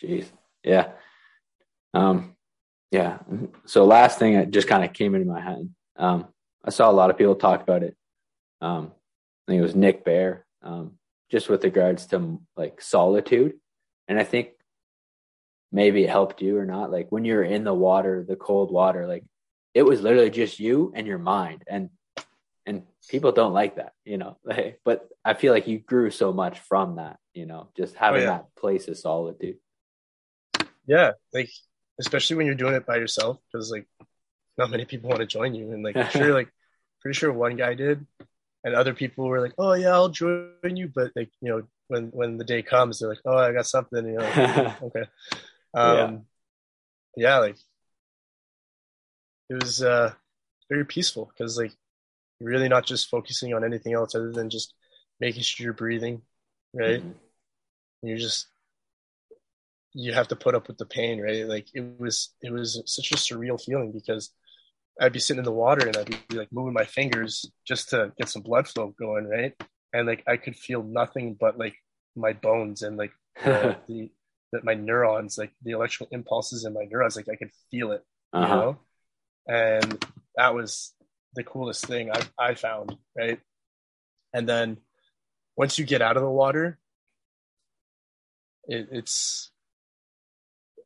Jeez. Yeah. Um, yeah. So last thing that just kind of came into my head. Um, I saw a lot of people talk about it. Um, I think it was Nick Bare, um, just with regards to like solitude. And I think maybe it helped you or not. Like when you're in the water, the cold water, like it was literally just you and your mind. And and people don't like that, you know. But I feel like you grew so much from that, you know, just oh, having yeah. that place of solitude. Yeah, like especially when you're doing it by yourself, because like not many people want to join you, and like I'm sure like pretty sure one guy did, and other people were like, oh yeah, I'll join you, but like you know when when the day comes, they're like, oh I got something, you know, like, okay, um, yeah, like it was uh very peaceful because like really not just focusing on anything else other than just making sure you're breathing, right? Mhm. you're just you have to put up with the pain right like it was it was such a surreal feeling because i'd be sitting in the water and i'd be like moving my fingers just to get some blood flow going right and like i could feel nothing but like my bones and like the, the that my neurons like the electrical impulses in my neurons like i could feel it uh-huh. know and that was the coolest thing i i found right and then once you get out of the water it, it's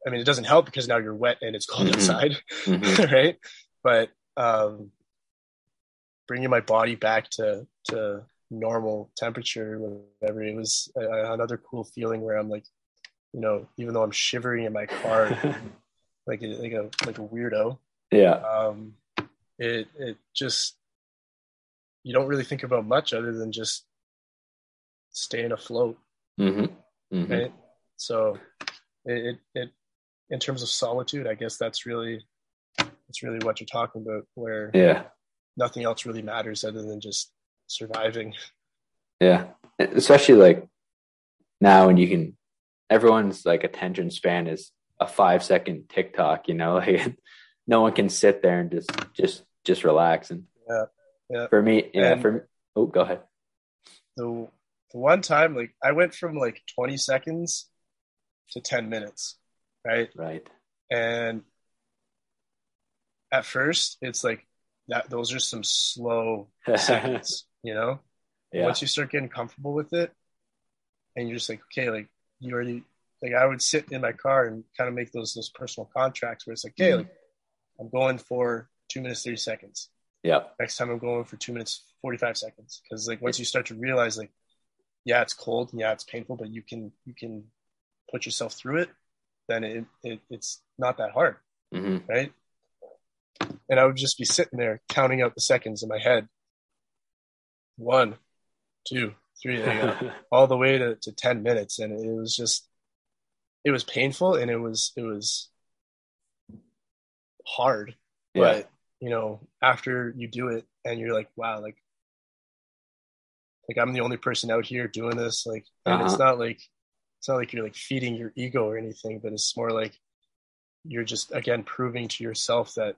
i mean it doesn't help because now you're wet and it's cold Mhm. outside Mhm. right but um bringing my body back to to normal temperature whatever it was a, another cool feeling where i'm like you know even though i'm shivering in my car like a, like a like a weirdo yeah. um it it just you don't really think about much other than just staying afloat hmm hmm right so it, it it in terms of solitude i guess that's really that's really what you're talking about where Yeah. nothing else really matters other than just surviving. Yeah, especially like now when you can, everyone's like attention span is a five second TikTok. You know, like no one can sit there and just just just relax. And yeah, yeah. For me, yeah. And for oh, go ahead. The the one time, like I went from like twenty seconds to ten minutes, right? Right. And at first, it's like that. Those are some slow seconds, you know. Yeah. Once you start getting comfortable with it, and you're just like, okay, like you already like I would sit in my car and kind of make those those personal contracts where it's like, okay, mm-hmm. like I'm going for two minutes thirty seconds. Yeah. Next time I'm going for two minutes forty five seconds because like once you start to realize like, yeah, it's cold and yeah, it's painful, but you can you can put yourself through it, then it, it it's not that hard, mm-hmm. right? And I would just be sitting there counting out the seconds in my head. One, two, three, all the way to, to 10 minutes. And it was just, it was painful and it was, it was hard. Yeah. But, you know, after you do it and you're like, wow, like, like I'm the only person out here doing this. Like, and uh-huh. it's not like, it's not like you're like feeding your ego or anything, but it's more like you're just, again, proving to yourself that,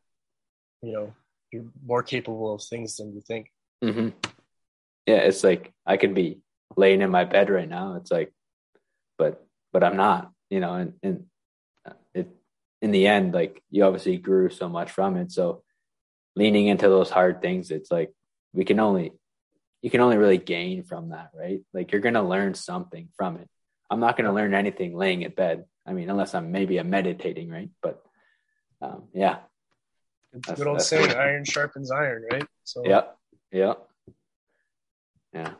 you know, you're more capable of things than you think. Mm-hmm yeah, it's like I could be laying in my bed right now. It's like, but but I'm not, you know. And and it in the end, like you obviously grew so much from it. So leaning into those hard things, it's like we can only you can only really gain from that, right? Like you're gonna learn something from it. I'm not gonna learn anything laying in bed. I mean, unless I'm maybe I'm meditating, right? But um, yeah. It's good old saying, iron sharpens iron, right? So yeah, yeah yeah.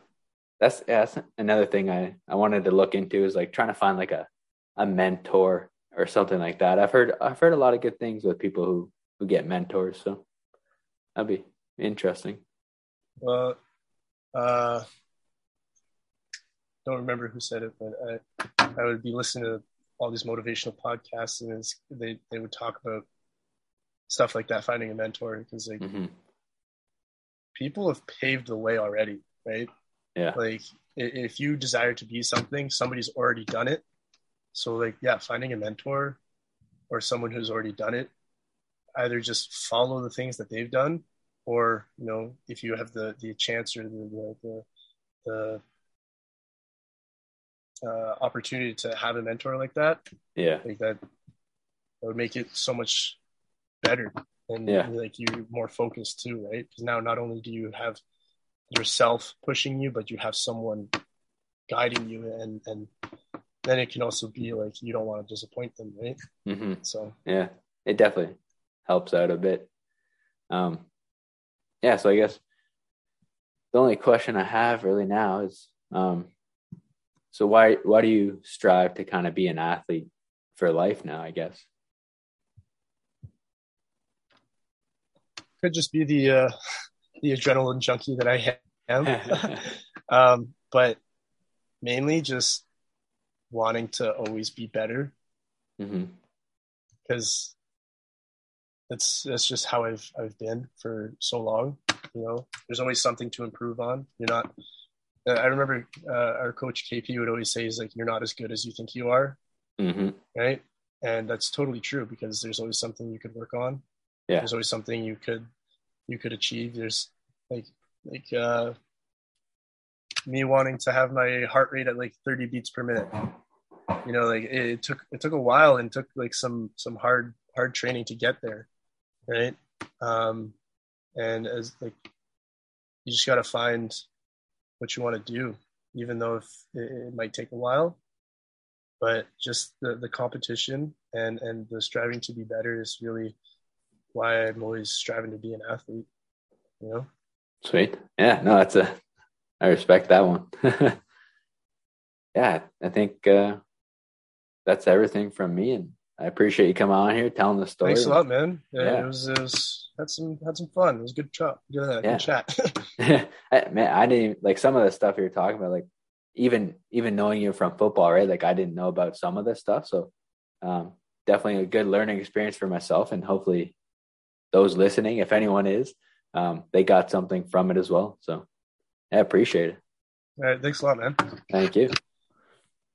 That's yeah, that's another thing i i wanted to look into is like trying to find like a a mentor or something like that. I've heard i've heard a lot of good things with people who who get mentors so that'd be interesting. Well uh don't remember who said it but i i would be listening to all these motivational podcasts and they they would talk about stuff like that finding a mentor because like mm-hmm. people have paved the way already right? Yeah. Like if you desire to be something, somebody's already done it. So like yeah, finding a mentor or someone who's already done it, either just follow the things that they've done, or you know if you have the the chance or the the, the, uh, opportunity to have a mentor like that, yeah, like that, that would make it so much better and yeah. like you're more focused too, right? Because now not only do you have yourself pushing you, but you have someone guiding you, and and then it can also be like you don't want to disappoint them, right? Mm-hmm. So yeah, it definitely helps out a bit. Um, yeah, so I guess the only question I have really now is, um, so why why do you strive to kind of be an athlete for life now? I guess could just be the uh, the adrenaline junkie that I am. um, but mainly just wanting to always be better. Because mm-hmm. that's that's just how I've I've been for so long. You know, there's always something to improve on. You're not. Uh, I remember uh, our coach KP would always say, "Is like you're not as good as you think you are." Mm-hmm. Right, and that's totally true because there's always something you could work on. Yeah, there's always something you could you could achieve. There's like like uh, me wanting to have my heart rate at like 30 beats per minute. You know, like it, it took it took a while and took like some some hard hard training to get there, right? Um, and as like you just got to find what you want to do, even though if it, it might take a while. But just the, the competition and and the striving to be better is really why I'm always striving to be an athlete. You know. Sweet. Yeah. No, that's a. I respect that one. yeah, I think uh, that's everything from me, and I appreciate you coming on here telling the story. Thanks a lot, man. Yeah, yeah. it was it was had some had some fun. It was a good chat. Good, uh, yeah. good chat. man, I didn't like some of the stuff you were talking about. Like even even knowing you from football, right? Like I didn't know about some of this stuff. So um, definitely a good learning experience for myself, and hopefully those listening, if anyone is, um, they got something from it as well. So I appreciate it. All right. Thanks a lot, man. Thank you.